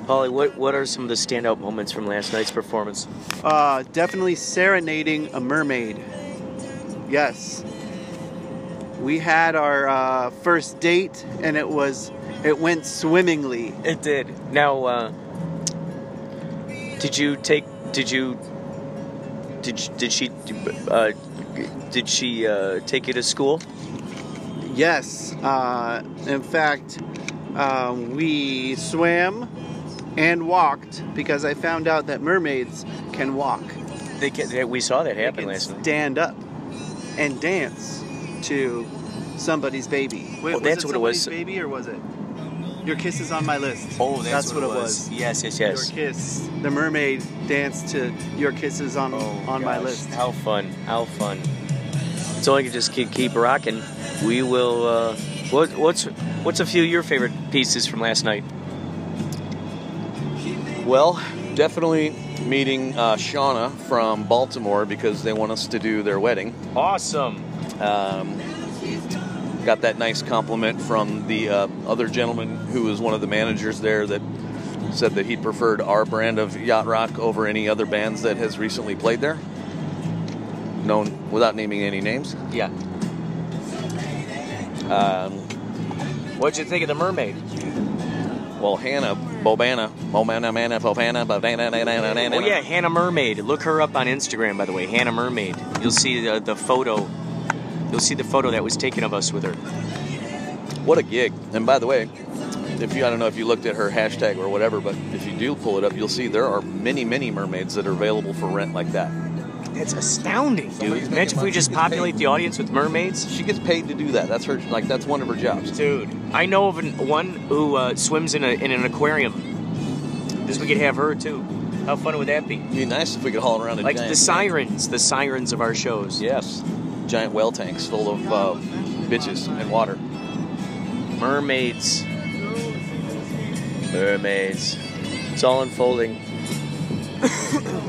Speaker 1: Holly, what what are some of the standout moments from last night's performance?
Speaker 6: Uh, definitely serenading a mermaid. Yes. We had our uh, first date, and it was it went swimmingly.
Speaker 1: It did. Now, uh, did you take? Did you? Did you- did she? Uh, did she uh, take you to school?
Speaker 6: Yes. Uh, in fact, um, we swam and walked because I found out that mermaids can walk.
Speaker 1: They can, we saw that
Speaker 6: They
Speaker 1: happen last night.
Speaker 6: stand up and dance to somebody's baby. Wait, was
Speaker 1: that's
Speaker 6: it
Speaker 1: what it was.
Speaker 6: Baby, or was it? Your kiss is on my list.
Speaker 1: Oh, that's,
Speaker 6: what, it was.
Speaker 1: Yes, yes, yes.
Speaker 6: Your kiss. The mermaid danced to your kisses on
Speaker 1: Oh,
Speaker 6: on my list.
Speaker 1: How fun! How fun! So I can just keep keep rocking. We will. Uh, what what's what's a few of your favorite pieces from last night?
Speaker 7: Well, definitely meeting uh, Shauna from Baltimore because they want us to do their wedding.
Speaker 1: Awesome.
Speaker 7: Um, got that nice compliment from the uh, other gentleman who was one of the managers there that said that he preferred our brand of yacht rock over any other bands that has recently played there. Known without naming any names.
Speaker 1: Yeah.
Speaker 7: Um,
Speaker 1: What'd you think of the mermaid?
Speaker 7: Well, Hannah, Bobana, Bobana, Mana, Bobana, Bobana,
Speaker 1: Oh yeah, Hannah Mermaid. Look her up on Instagram, by the way. Hannah Mermaid. You'll see the, the photo. You'll see the photo that was taken of us with her.
Speaker 7: What a gig! And by the way, if you I don't know if you looked at her hashtag or whatever, but if you do pull it up, you'll see there are many, many mermaids that are available for rent like that.
Speaker 1: That's astounding, dude. Imagine if we just populate
Speaker 7: paid.
Speaker 1: the audience with mermaids.
Speaker 7: She gets paid to do that. That's her like that's one of her jobs.
Speaker 1: Dude, I know of an, one who uh, swims in, a, in an aquarium. This we could have her too. How fun would that be?
Speaker 7: It'd be nice if we could haul around a
Speaker 1: Like
Speaker 7: giant
Speaker 1: the sirens, the sirens of our shows.
Speaker 7: Yes, giant well tanks full of uh, bitches and water.
Speaker 1: Mermaids. Mermaids. It's all unfolding.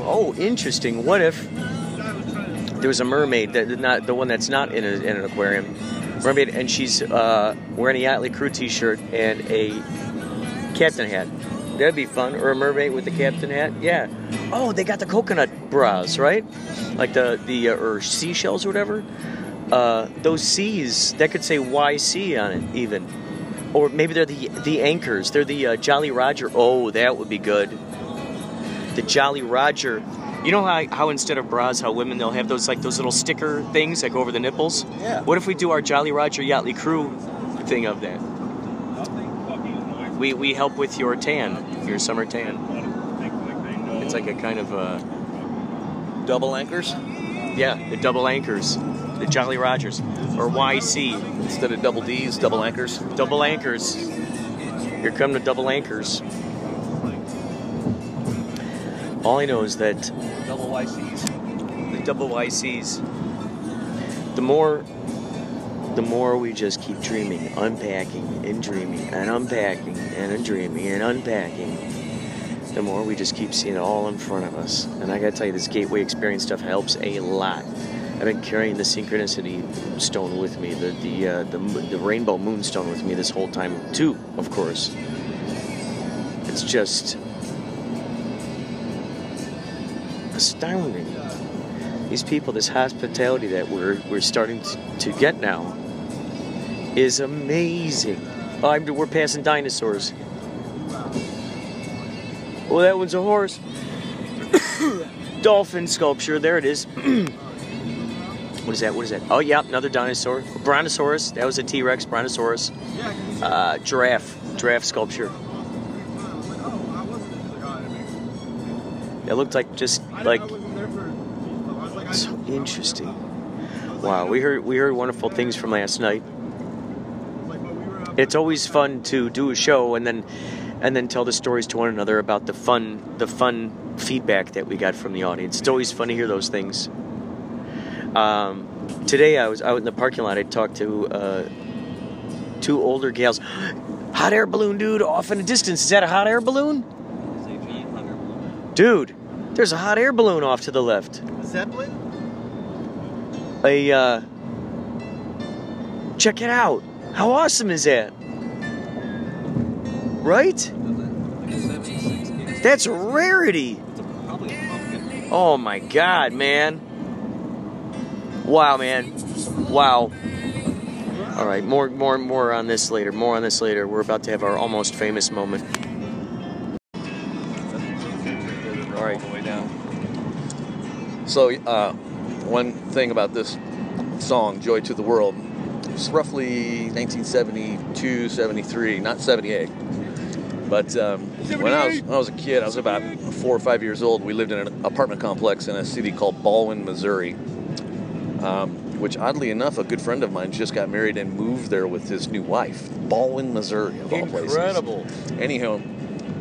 Speaker 1: oh, interesting. What if there was a mermaid that not the one that's not in, a, in an aquarium, mermaid, and she's uh, wearing a Yachtley Crew T-shirt and a captain hat. That'd be fun. Or a mermaid with a captain hat. Yeah. Oh, they got the coconut bras, right? Like the the uh, or seashells or whatever. Uh, those C's that could say YC on it, even. Or maybe they're the the anchors. They're the uh, Jolly Roger. Oh, that would be good. The Jolly Roger. You know how, how instead of bras, how women they'll have those like those little sticker things that go over the nipples.
Speaker 7: Yeah.
Speaker 1: What if we do our Jolly Roger Yachtley Crew thing of that? We we help with your tan, your summer tan. It's like a kind of uh
Speaker 7: Double anchors
Speaker 1: yeah, the double anchors, the Jolly Rogers, or YC,
Speaker 7: instead of double D's, double anchors.
Speaker 1: double anchors. Here come the double anchors. All I know is that
Speaker 7: Double YCs.
Speaker 1: the double YCs. The more, the more we just keep dreaming, unpacking and dreaming and unpacking and dreaming and unpacking. The more we just keep seeing it all in front of us. And I gotta tell you, this gateway experience stuff helps a lot. I've been carrying the synchronicity stone with me, the the uh, the, the rainbow moonstone with me this whole time too. Of course, it's just astounding. These people, this hospitality that we're we're starting to, to get now, is amazing. Oh, I'm, we're passing dinosaurs. Well, that one's a horse. Dolphin sculpture. There it is. what is that? What is that? Oh, yeah, another dinosaur. Brontosaurus. That was a T Rex. Brontosaurus. Uh, giraffe. Giraffe sculpture. It looked like just like so interesting. Wow, we heard we heard wonderful things from last night. It's always fun to do a show and then and then tell the stories to one another about the fun the fun feedback that we got from the audience. It's always fun to hear those things. Um, today I was out in the parking lot. I talked to uh, two older gals. Hot air balloon, dude, off in the distance. Is that a hot air balloon? Dude, there's a hot air balloon off to the left.
Speaker 6: A Zeppelin?
Speaker 1: A uh check it out. How awesome is that? Right? That's a rarity. Oh my god, man. Wow, man. Wow. All right, more more more on this later. More on this later. We're about to have our almost famous moment.
Speaker 7: So, uh, one thing about this song, Joy to the World, it's roughly 1972, 73, not 78. But um, when, I was, when I was a kid, I was about four or five years old. We lived in an apartment complex in a city called Ballwin, Missouri. Um, which, oddly enough, a good friend of mine just got married and moved there with his new wife. Ballwin, Missouri, of all places.
Speaker 1: Incredible.
Speaker 7: Anyhow,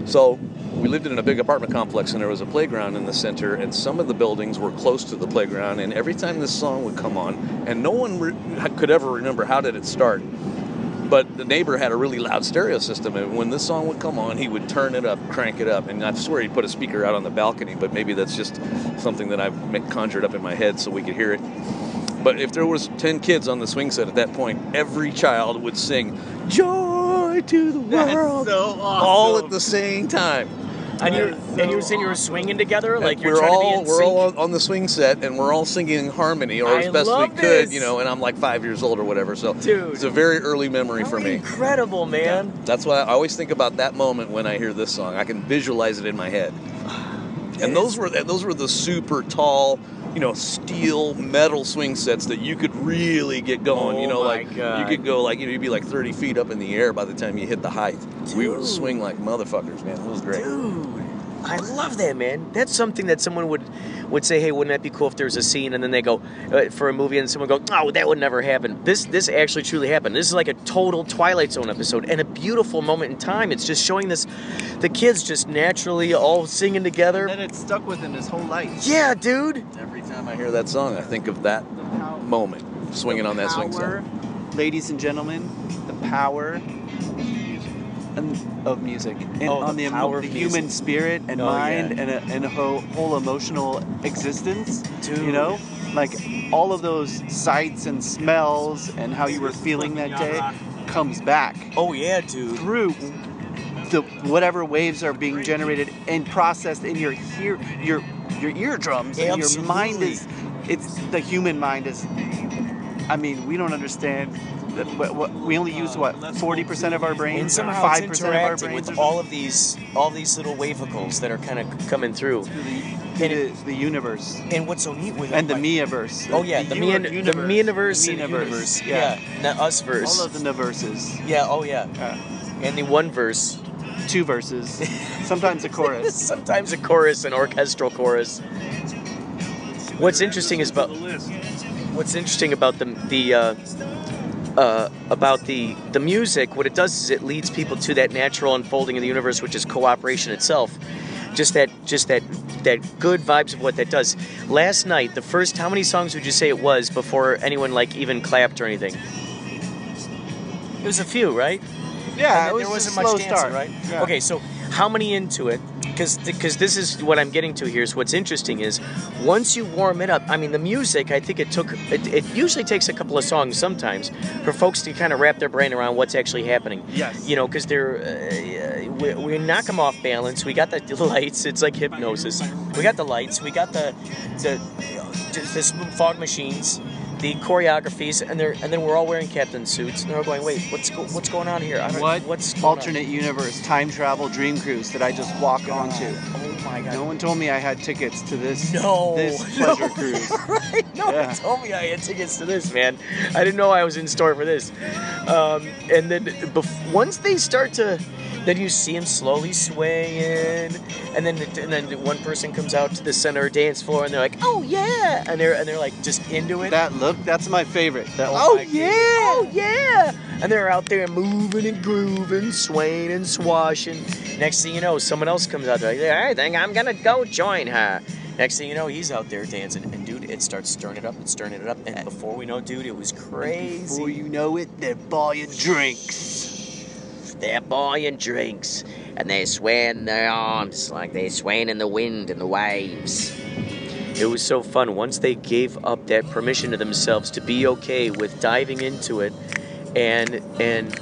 Speaker 7: so we lived in a big apartment complex and there was a playground in the center and some of the buildings were close to the playground and every time this song would come on and no one re- could ever remember how did it start but the neighbor had a really loud stereo system and when this song would come on he would turn it up crank it up and i swear he'd put a speaker out on the balcony but maybe that's just something that i've conjured up in my head so we could hear it but if there was 10 kids on the swing set at that point every child would sing joy to the world
Speaker 6: so
Speaker 7: all at the same time.
Speaker 1: And you and you were saying you were swinging together, like you're
Speaker 7: we're
Speaker 1: trying
Speaker 7: all
Speaker 1: to be in
Speaker 7: we're
Speaker 1: sync.
Speaker 7: all on- the swing set and we're all singing in harmony or
Speaker 1: I
Speaker 7: as best we
Speaker 1: love
Speaker 7: could,
Speaker 1: this.
Speaker 7: you know. And I'm like five years old or whatever, so
Speaker 1: Dude.
Speaker 7: it's a very early memory for me.
Speaker 1: Incredible, man.
Speaker 7: That's why I always think about that moment when I hear this song. I can visualize it in my head. And those were those were the super tall, you know, steel metal swing sets that you could really get going. you
Speaker 1: Oh
Speaker 7: know, like
Speaker 1: God.
Speaker 7: you could go like you know you'd be like 30 feet up in the air by the time you hit the height. We would swing like motherfuckers, man. It was great.
Speaker 1: Dude, I love that, man. That's something that someone would would say, "Hey, wouldn't that be cool if there was a scene?" And then they go uh, for a movie, and someone go, "Oh, that would never happen." This this actually truly happened. This is like a total Twilight Zone episode and a beautiful moment in time. It's just showing this, the kids just naturally all singing together.
Speaker 6: And then it stuck with him his whole life.
Speaker 1: Yeah, dude.
Speaker 7: Every time I hear that song, I think of that moment, swinging on that swing
Speaker 6: power,
Speaker 7: set.
Speaker 6: Ladies and gentlemen, the power and, of music and
Speaker 1: Oh,
Speaker 6: on the, emo-
Speaker 1: power of
Speaker 6: the
Speaker 1: music.
Speaker 6: human spirit and
Speaker 1: Oh,
Speaker 6: mind
Speaker 1: yeah.
Speaker 6: and a, and a whole, whole emotional existence. You know, like all of those sights and smells and how you were feeling that day comes back
Speaker 1: Oh yeah, dude.
Speaker 6: through the whatever waves are being generated and processed in your hear your your eardrums and your mind is it's the human mind is I mean we don't understand that what, what we only use what 40% of our brains
Speaker 1: And somehow
Speaker 6: five
Speaker 1: it's
Speaker 6: percent of our
Speaker 1: interacting
Speaker 6: brains
Speaker 1: with all of these all these little wavicles that are kind of coming through.
Speaker 6: something. the, the, universe
Speaker 1: And what's so neat with it,
Speaker 6: and the
Speaker 1: like- Oh yeah, the,
Speaker 6: the
Speaker 1: me
Speaker 6: uni-
Speaker 1: and the
Speaker 6: universe, the
Speaker 1: and
Speaker 6: Universe,
Speaker 1: universe.
Speaker 6: yeah.
Speaker 1: Yeah, us verse.
Speaker 6: all of the Naverses
Speaker 1: Yeah, oh yeah.
Speaker 6: Yeah.
Speaker 1: And the one verse.
Speaker 6: two verses sometimes a chorus
Speaker 1: Sometimes a chorus, an orchestral chorus. What's interesting is about what's interesting about the the uh, uh, about the the music. What it does is it leads people to that natural unfolding of the universe, which is cooperation itself. Just that, just that, that good vibes of what that does. Last night, the first, how many songs would you say it was before anyone like even clapped or anything? It was a few, right?
Speaker 6: yeah it was
Speaker 1: there wasn't
Speaker 6: a
Speaker 1: much dancing,
Speaker 6: start
Speaker 1: right?
Speaker 6: Yeah.
Speaker 1: Okay, so how many into it? Because because this is what I'm getting to here. Is what's interesting is once you warm it up. I mean, the music. I think it took. It, it usually takes a couple of songs sometimes for folks to kind of wrap their brain around what's actually happening.
Speaker 6: Yes.
Speaker 1: You know, because they're uh, we, we knock them off balance. We got the lights. It's like hypnosis. We got the lights. We got the the the fog machines. The choreographies, and they're and then we're all wearing captain suits, and they're all going, "Wait, what's go, what's going on here? I don't,
Speaker 6: what
Speaker 1: what's going on?"
Speaker 6: alternate universe time travel dream cruise did I just walk onto?
Speaker 1: Oh my god.
Speaker 6: No one told me I had tickets to this
Speaker 1: No.
Speaker 6: this
Speaker 1: no.
Speaker 6: cruise.
Speaker 1: right? No
Speaker 6: Yeah.
Speaker 1: one told me I had tickets to this, man. I didn't know I was in store for this. Um, and then bef- once they start to, then you see them slowly swaying, and then and then one person comes out to the center dance floor, and they're like, "Oh yeah," and they're and they're like just into it.
Speaker 6: That look, that's my favorite. That
Speaker 1: Oh yeah, oh yeah, and they're out there moving and grooving, swaying and swashing. Next thing you know, someone else comes out there. Like, I think I'm gonna go join her. Next thing you know, he's out there dancing, and dude, it starts stirring it up and stirring it up. And before we know, dude, it was crazy.
Speaker 6: Before you know it, they're buying drinks.
Speaker 8: They're buying drinks and they're swaying their arms like they're swaying in the wind and the waves.
Speaker 1: It was so fun once they gave up that permission to themselves to be okay with diving into it and and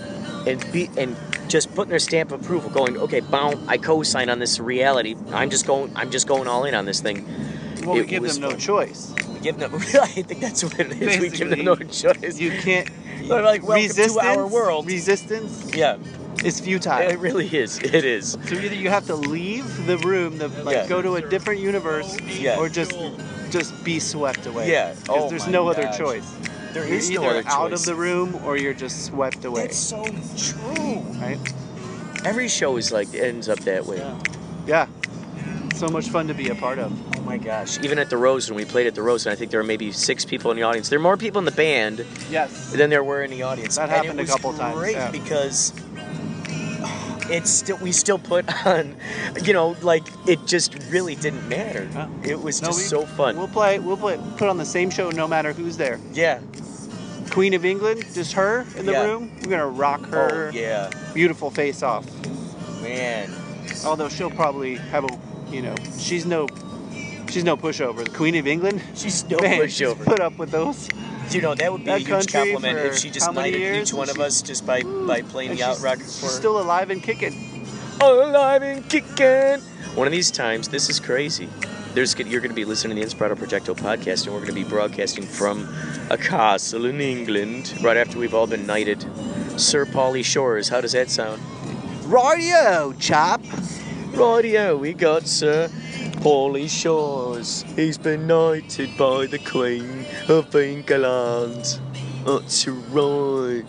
Speaker 1: and be and just putting their stamp of approval going okay boom I co-sign on this reality I'm just going I'm just going all in on this thing
Speaker 6: Well, we give
Speaker 1: was
Speaker 6: them no
Speaker 1: fun.
Speaker 6: choice.
Speaker 1: we give them I think that's what it is we give them no choice
Speaker 6: You can't.
Speaker 1: They're like welcome
Speaker 6: resistance,
Speaker 1: to our world
Speaker 6: Resistance
Speaker 1: yeah
Speaker 6: is futile.
Speaker 1: it really is it is
Speaker 6: So either you have to leave the room, the, like
Speaker 1: Yeah.
Speaker 6: go to a different universe,
Speaker 1: Yeah.
Speaker 6: or just just be swept away.
Speaker 1: Yeah.
Speaker 6: 'Cause
Speaker 1: Oh
Speaker 6: there's no other choice.
Speaker 1: there
Speaker 6: You're
Speaker 1: is
Speaker 6: either
Speaker 1: no other
Speaker 6: out
Speaker 1: choice
Speaker 6: of the room or you're just swept away.
Speaker 1: that's so true
Speaker 6: Right?
Speaker 1: every show is like ends up that way
Speaker 6: Yeah. yeah. So much fun to be a part of.
Speaker 1: Oh my gosh! Even at the Rose, when we played at the Rose, and I think there were maybe six people in the audience. There are more people in the band
Speaker 6: Yes.
Speaker 1: than there were in the audience.
Speaker 6: That happened a couple times,
Speaker 1: Great
Speaker 6: yeah.
Speaker 1: because it's still we still put on, you know, like it just really didn't matter.
Speaker 6: Yeah.
Speaker 1: It was
Speaker 6: No,
Speaker 1: just
Speaker 6: we-
Speaker 1: so fun.
Speaker 6: We'll play. We'll play, put on the same show no matter who's there.
Speaker 1: yeah.
Speaker 6: Queen of England, just her in the
Speaker 1: Yeah.
Speaker 6: room. We're gonna rock her
Speaker 1: Oh yeah,
Speaker 6: beautiful face off.
Speaker 1: man.
Speaker 6: Although she'll probably have a, you know, she's no, she's no pushover. The Queen of England,
Speaker 1: She's no
Speaker 6: man,
Speaker 1: pushover.
Speaker 6: Put up with those.
Speaker 1: You know that would be
Speaker 6: That
Speaker 1: a huge compliment if she just knighted each one of us just by by playing the out
Speaker 6: she's,
Speaker 1: rock
Speaker 6: she's still alive and kicking.
Speaker 1: alive and kicking. One of these times, this is crazy. There's you're going to be listening to the Inspirato Projecto podcast, and we're going to be broadcasting from a castle in England right after we've all been knighted. Sir Paulie Shores, how does that sound?
Speaker 6: Radio, chap.
Speaker 1: Rightio, we got Sir Paulie Shores. He's been knighted by the Queen of England. That's right.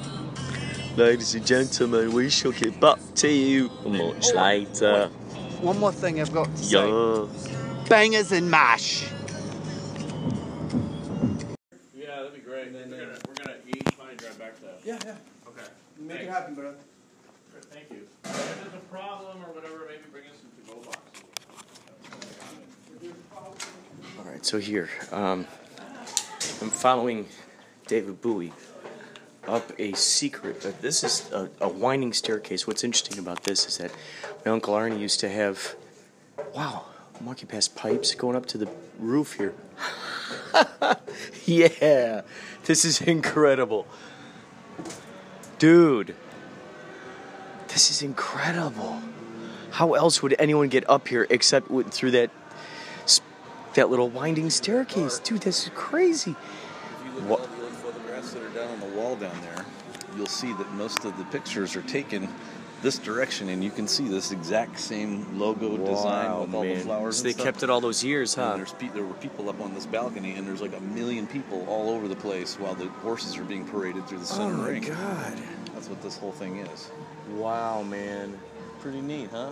Speaker 1: Ladies and gentlemen, we shall get back to you much oh, later.
Speaker 6: One more thing I've got to say.
Speaker 1: Yeah.
Speaker 6: Bangers and mash.
Speaker 3: Yeah, that'd be great. we're, gonna, we're gonna eat, probably drive back to.
Speaker 2: Yeah, yeah.
Speaker 3: Okay.
Speaker 2: Make
Speaker 3: Thanks.
Speaker 2: it happen, bro.
Speaker 3: Great, Thank you. If there's a problem or whatever, maybe bring us some to-go boxes.
Speaker 1: All right, so here, um, I'm following David Bowie up a secret. Uh, this is a, a winding staircase. What's interesting about this is that my uncle Arnie used to have. Wow, I'm walking past pipes going up to the roof here. yeah, this is incredible, dude. This is incredible. How else would anyone get up here except through that that little winding staircase? Dude, this is crazy.
Speaker 7: If you look at all the old photographs that are down on the wall down there, you'll see that most of the pictures are taken this direction, and you can see this exact same logo design with all the flowers.
Speaker 1: So
Speaker 7: and
Speaker 1: they
Speaker 7: stuff.
Speaker 1: kept it all those years, huh?
Speaker 7: there's pe- there were people up on this balcony, and there's like a million people all over the place while the horses are being paraded through the
Speaker 1: Oh
Speaker 7: center
Speaker 1: my
Speaker 7: ring.
Speaker 1: god.
Speaker 7: That's what this whole thing is.
Speaker 1: Wow, man.
Speaker 7: Pretty neat, huh?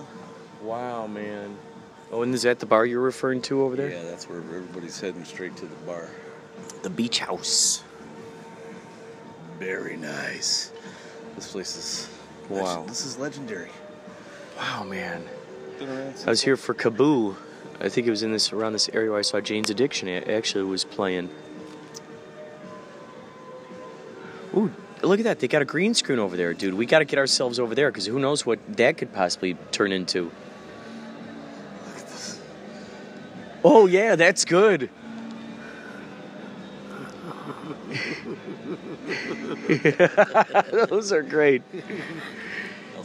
Speaker 1: Wow, man. Oh, and is that the bar you're referring to over there?
Speaker 7: Yeah, that's where everybody's heading straight to the bar.
Speaker 1: The beach house.
Speaker 7: Very nice. This place is
Speaker 1: Wow.
Speaker 7: This is legendary.
Speaker 1: Wow, man. I was here for KAABOO. I think it was in this around this area where I saw Jane's Addiction. It actually was playing. Ooh, look at that! They got a green screen over there, dude. We got to get ourselves over there because who knows what that could possibly turn into. Oh yeah, that's good. Those are great.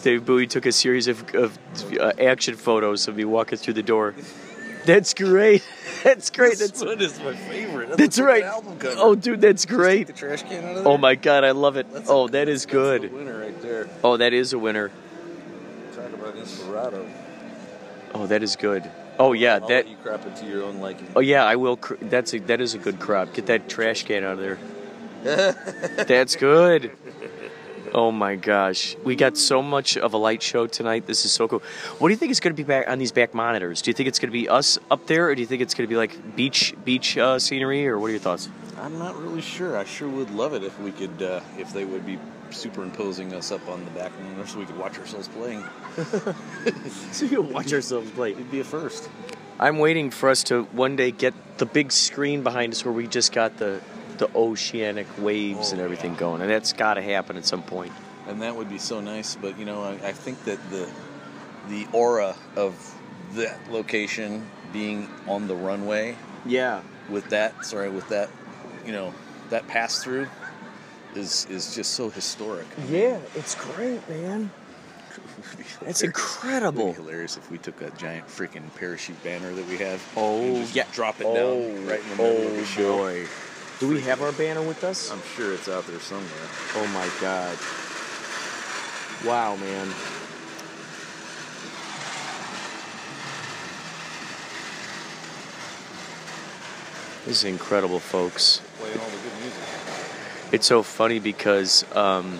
Speaker 1: Dave Bowie took a series of, of uh, action photos of me walking through the door. That's great. That's great.
Speaker 7: This
Speaker 1: That's
Speaker 7: one is my favorite. That's,
Speaker 1: that's right.
Speaker 7: Cover.
Speaker 1: Oh, dude, that's great.
Speaker 7: the trash can out of there.
Speaker 1: Oh my god, I love it.
Speaker 7: That's
Speaker 1: Oh,
Speaker 7: a-
Speaker 1: that is good.
Speaker 7: Winner right there.
Speaker 1: Oh, that is a winner.
Speaker 7: Talk about Inspirato.
Speaker 1: Oh, that is good. Oh yeah,
Speaker 7: I'll
Speaker 1: that.
Speaker 7: you crop it to your own liking.
Speaker 1: Oh yeah, I will. Cr- that's a that is a good crop. Get that trash can out of there. That's good. Oh my gosh, we got so much of a light show tonight. This is so cool. What do you think is going to be back on these back monitors? Do you think it's going to be us up there, or do you think it's going to be like beach beach uh, scenery, or what are your thoughts?
Speaker 7: I'm not really sure. I sure would love it if we could, uh, if they would be superimposing us up on the back monitor so we could watch ourselves playing.
Speaker 1: So you can watch ourselves play.
Speaker 7: It'd be a first.
Speaker 1: I'm waiting for us to one day get the big screen behind us where we just got the the oceanic waves and
Speaker 7: Oh,
Speaker 1: everything going, and that's got to happen at some point.
Speaker 7: and that would be so nice. But you know, I, I think that the the aura of that location being on the runway
Speaker 1: Yeah.
Speaker 7: with that, sorry, with that, you know, that pass through is is just so historic.
Speaker 1: Yeah, it's great, man. That's
Speaker 7: It'd
Speaker 1: incredible.
Speaker 7: be hilarious if we took a giant freaking parachute banner that we have.
Speaker 1: Oh,
Speaker 7: and just
Speaker 1: yeah.
Speaker 7: drop it
Speaker 1: oh,
Speaker 7: down right in the middle of
Speaker 1: oh
Speaker 7: the show.
Speaker 1: boy. Do we have our banner with us?
Speaker 7: I'm sure it's out there somewhere.
Speaker 1: Oh my god. Wow, man. This is incredible, folks.
Speaker 7: Playing all the good music.
Speaker 1: It's so funny because um,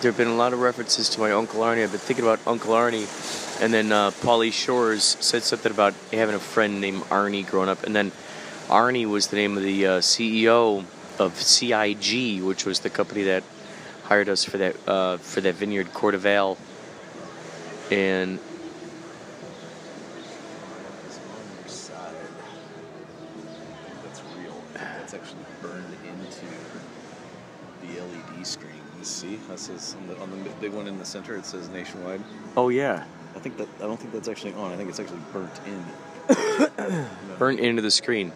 Speaker 1: there have been a lot of references to my Uncle Arnie. I've been thinking about Uncle Arnie, and then uh, Paulie Shores said something about having a friend named Arnie growing up, and then Arnie was the name of the uh, CEO of CIG, which was the company that hired us for that uh, for that vineyard CordeValle, and
Speaker 7: It's on your side. That's real. That's actually burned into the LED screen. You see? That says on the, on the big one in the center. It says nationwide.
Speaker 1: oh yeah,
Speaker 7: I think that I don't think that's actually on. I think it's actually burnt in.
Speaker 1: burnt into the screen,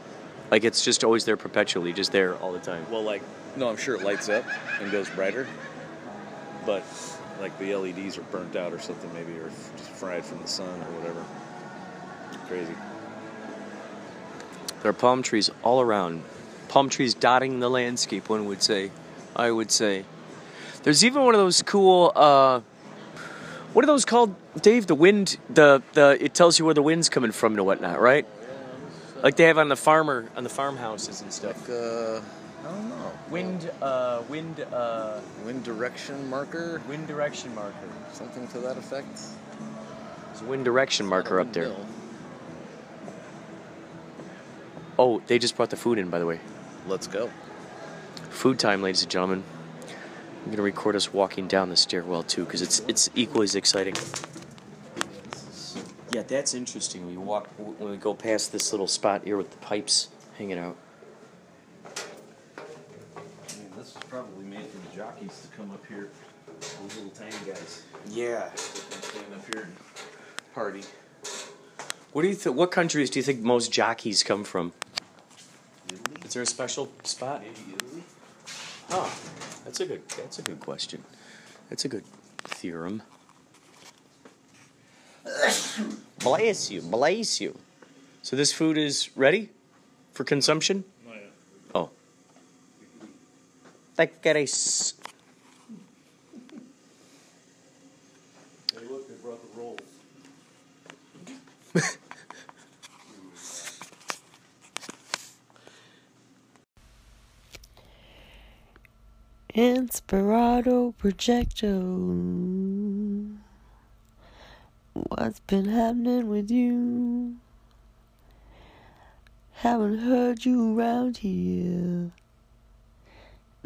Speaker 1: like it's just always there perpetually, just there all the time.
Speaker 7: Well, like no, I'm sure it lights up and goes brighter, but like the LEDs are burnt out or something, maybe, or just fried from the sun or whatever. Crazy.
Speaker 1: There are palm trees all around. Palm trees dotting the landscape, one would say. I would say. There's even one of those cool uh what are those called, Dave? The wind the the it tells you where the wind's coming from and whatnot, right? Like they have on the farmer on the farmhouses and stuff.
Speaker 7: Uh, I don't know.
Speaker 1: Wind uh wind uh
Speaker 7: Wind direction marker,
Speaker 1: wind direction marker.
Speaker 7: something to that effect.
Speaker 1: There's a wind direction marker up there. Oh, they just brought the food in by the way.
Speaker 7: Let's go.
Speaker 1: Food time, ladies and gentlemen. I'm gonna record us walking down the stairwell too, because it's it's equally as exciting. Yeah, that's interesting. We walk when we go past this little spot here with the pipes hanging out.
Speaker 7: I mean, this was probably made for the jockeys to come up here. Those little tiny guys.
Speaker 1: Yeah.
Speaker 7: Stand up here and party.
Speaker 1: What do you think? What countries do you think most jockeys come from?
Speaker 7: Italy?
Speaker 1: Is there a special spot?
Speaker 7: Maybe Italy?
Speaker 1: Oh, that's a good. That's a good question. That's a good theorem. Bless you, bless you. So this food is ready for consumption. Oh. Licorice. Oh.
Speaker 7: Hey, look, they brought the rolls.
Speaker 9: Inspirato Projecto. What's been happening with you? Haven't heard you around here.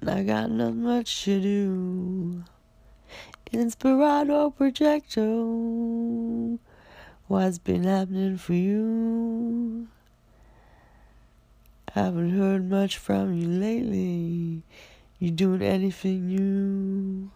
Speaker 9: And I got not much to do. Inspirado Projecto. What's been happening for you? Haven't heard much from you lately. You doing anything new?